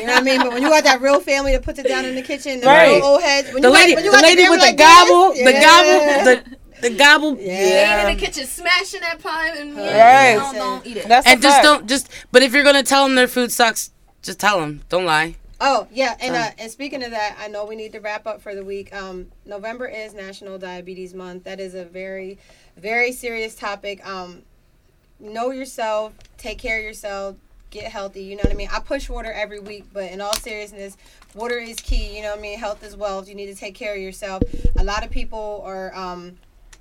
You know what I mean? But when you got that real family that puts it down in the kitchen, the Right. real old heads. When the you got- lady, when you the got lady family with the like this, gobble, the yeah. gobble, the the gobble. Yeah. in the kitchen smashing that pie and Right. don't, don't eat it. That's And just fact. don't just. But if you're gonna tell them their food sucks, just tell them. Don't lie. Oh yeah, and uh, and speaking of that, I know we need to wrap up for the week. Um, November is National Diabetes Month. That is a very, very serious topic. Um, know yourself, take care of yourself, get healthy. You know what I mean. I push water every week, but in all seriousness, water is key. You know what I mean. Health is wealth. You need to take care of yourself. A lot of people are um,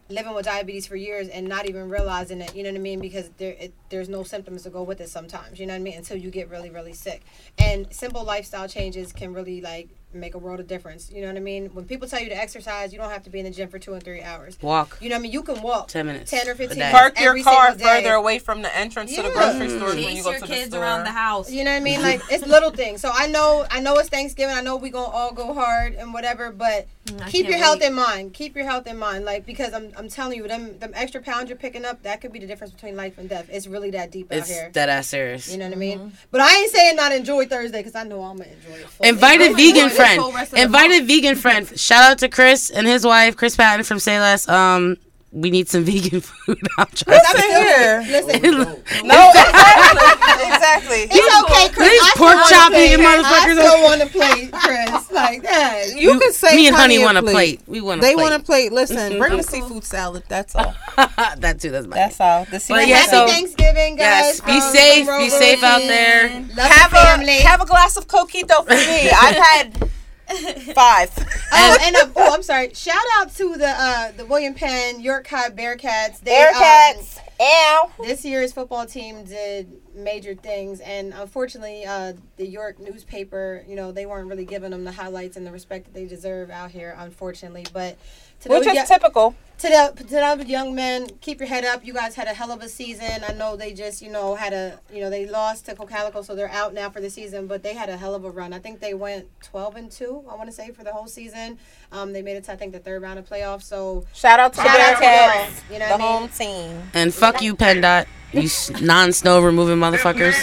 living with diabetes for years and not even realizing it. You know what I mean? Because there it, there's no symptoms to go with it sometimes. You know what I mean? Until you get really really sick. And simple lifestyle changes can really like make a world of difference. You know what I mean? When people tell you to exercise, you don't have to be in the gym for two and three hours. Walk. You know what I mean? You can walk 10 minutes ten or fifteen. minutes Park your car single day. further away from the entrance to the Yeah. grocery store when you Chase go your to the kids store. around the house. You know what I mean? Like it's little things. So I know I know it's Thanksgiving. I know we gonna all go hard and whatever, but Mm, I keep your health wait. in mind. Keep your health in mind. Like because I'm I'm telling you, them them extra pounds you're picking up, that could be the difference between life and death. It's really that deep out It's here. dead ass serious. You know what I mean? But I ain't saying not enjoy Thursday because I know I'm gonna enjoy it. fully. Invite a I'm vegan enjoying this friend. whole rest of the Invite a month. vegan friend. Shout out to Chris and his wife, Chris Patton from Say Less. Um, we need some vegan food. I'm trying Stop to. still- here. Listen, No, exactly. exactly. it's okay, Chris. These pork chop wanna eating motherfuckers I still want to play, Chris. Like that. You can say Me and Honey a want a plate. We want a They plate. want a plate. Listen, mm-hmm. bring the seafood salad. That's all. that too. That's my. That's all. The seafood yeah, Happy so- Thanksgiving, guys. Yes, be from safe, be safe out there. Love have the family. a have a glass of coquito for me. I've had five. Oh, and uh, oh, I'm sorry. Shout out to the uh, the William Penn York High Bearcats. They, Bearcats. Ow. Um, this year's football team did major things, and unfortunately, uh, the York newspaper, you know, they weren't really giving them the highlights and the respect that they deserve out here. Unfortunately, but to Which is yo- typical. to the to those young men, keep your head up. You guys had a hell of a season. I know they just you know had a you know they lost to Cocalico, so they're out now for the season. But they had a hell of a run. I think they went twelve and two. I want to say for the whole season. Um, they made it to I think the third round of playoffs. So Shout out to Shout out to Bearcats, y'all. Know the what I mean? home team. And fuck you, PennDOT. You non-snow removing motherfuckers.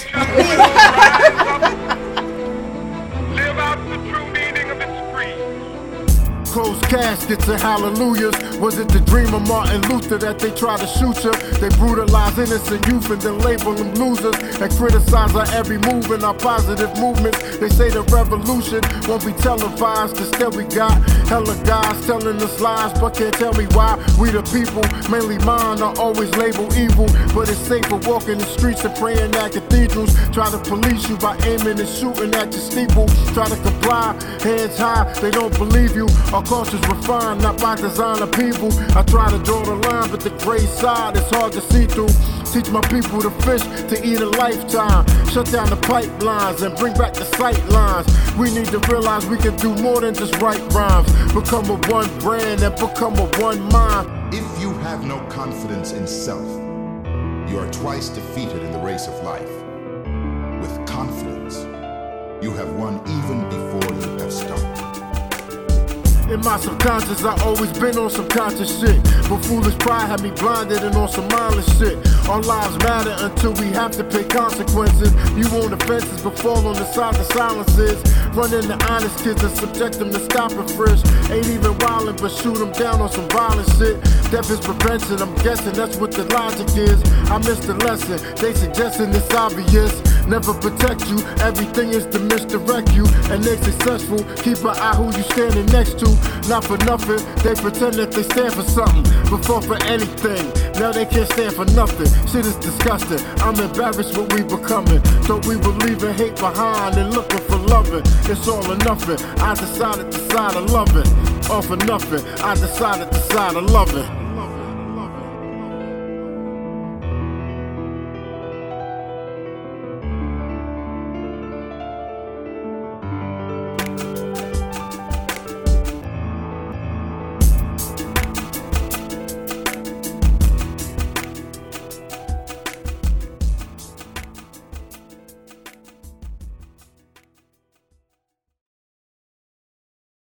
Closed caskets and hallelujahs. Was it the dream of Martin Luther that they try to shoot you? They brutalize innocent youth and then label them losers and criticize our every move and our positive movements. They say the revolution won't be televised. Instead, we got hella guys telling us lies, but can't tell me why. We the people, mainly mine, are always labeled evil. But it's safer walking the streets and praying at cathedrals. Try to police you by aiming and shooting at your steeple. Try to comply, heads high, they don't believe you. Our culture's refined, not by design of people. I try to draw the line, but the gray side is hard to see through. Teach my people to fish to eat a lifetime. Shut down the pipelines and bring back the sight lines. We need to realize we can do more than just write rhymes. Become a one brand and become a one mind. If you have no confidence in self, you are twice defeated in the race of life. With confidence, you have won even before you have started. In my subconscious, I always been on some conscious shit. But foolish pride had me blinded and on some mindless shit. Our lives matter until we have to pay consequences. You want offenses, but fall on the side of silence is. Run into honest kids and subject them to and frisk. Ain't even wildin', but shoot them down on some violent shit. Death is prevention, I'm guessing that's what the logic is. I missed the lesson, they suggesting it's obvious. Never protect you, everything is to misdirect you. And they successful, keep an eye who you standing next to. Not for nothing, they pretend that they stand for something. Before for anything, now they can't stand for nothing. Shit is disgusting, I'm embarrassed what we becoming. Thought we were leaving hate behind and looking for loving. It's all or nothing, I decided to side of loving. All for nothing, I decided the side of loving.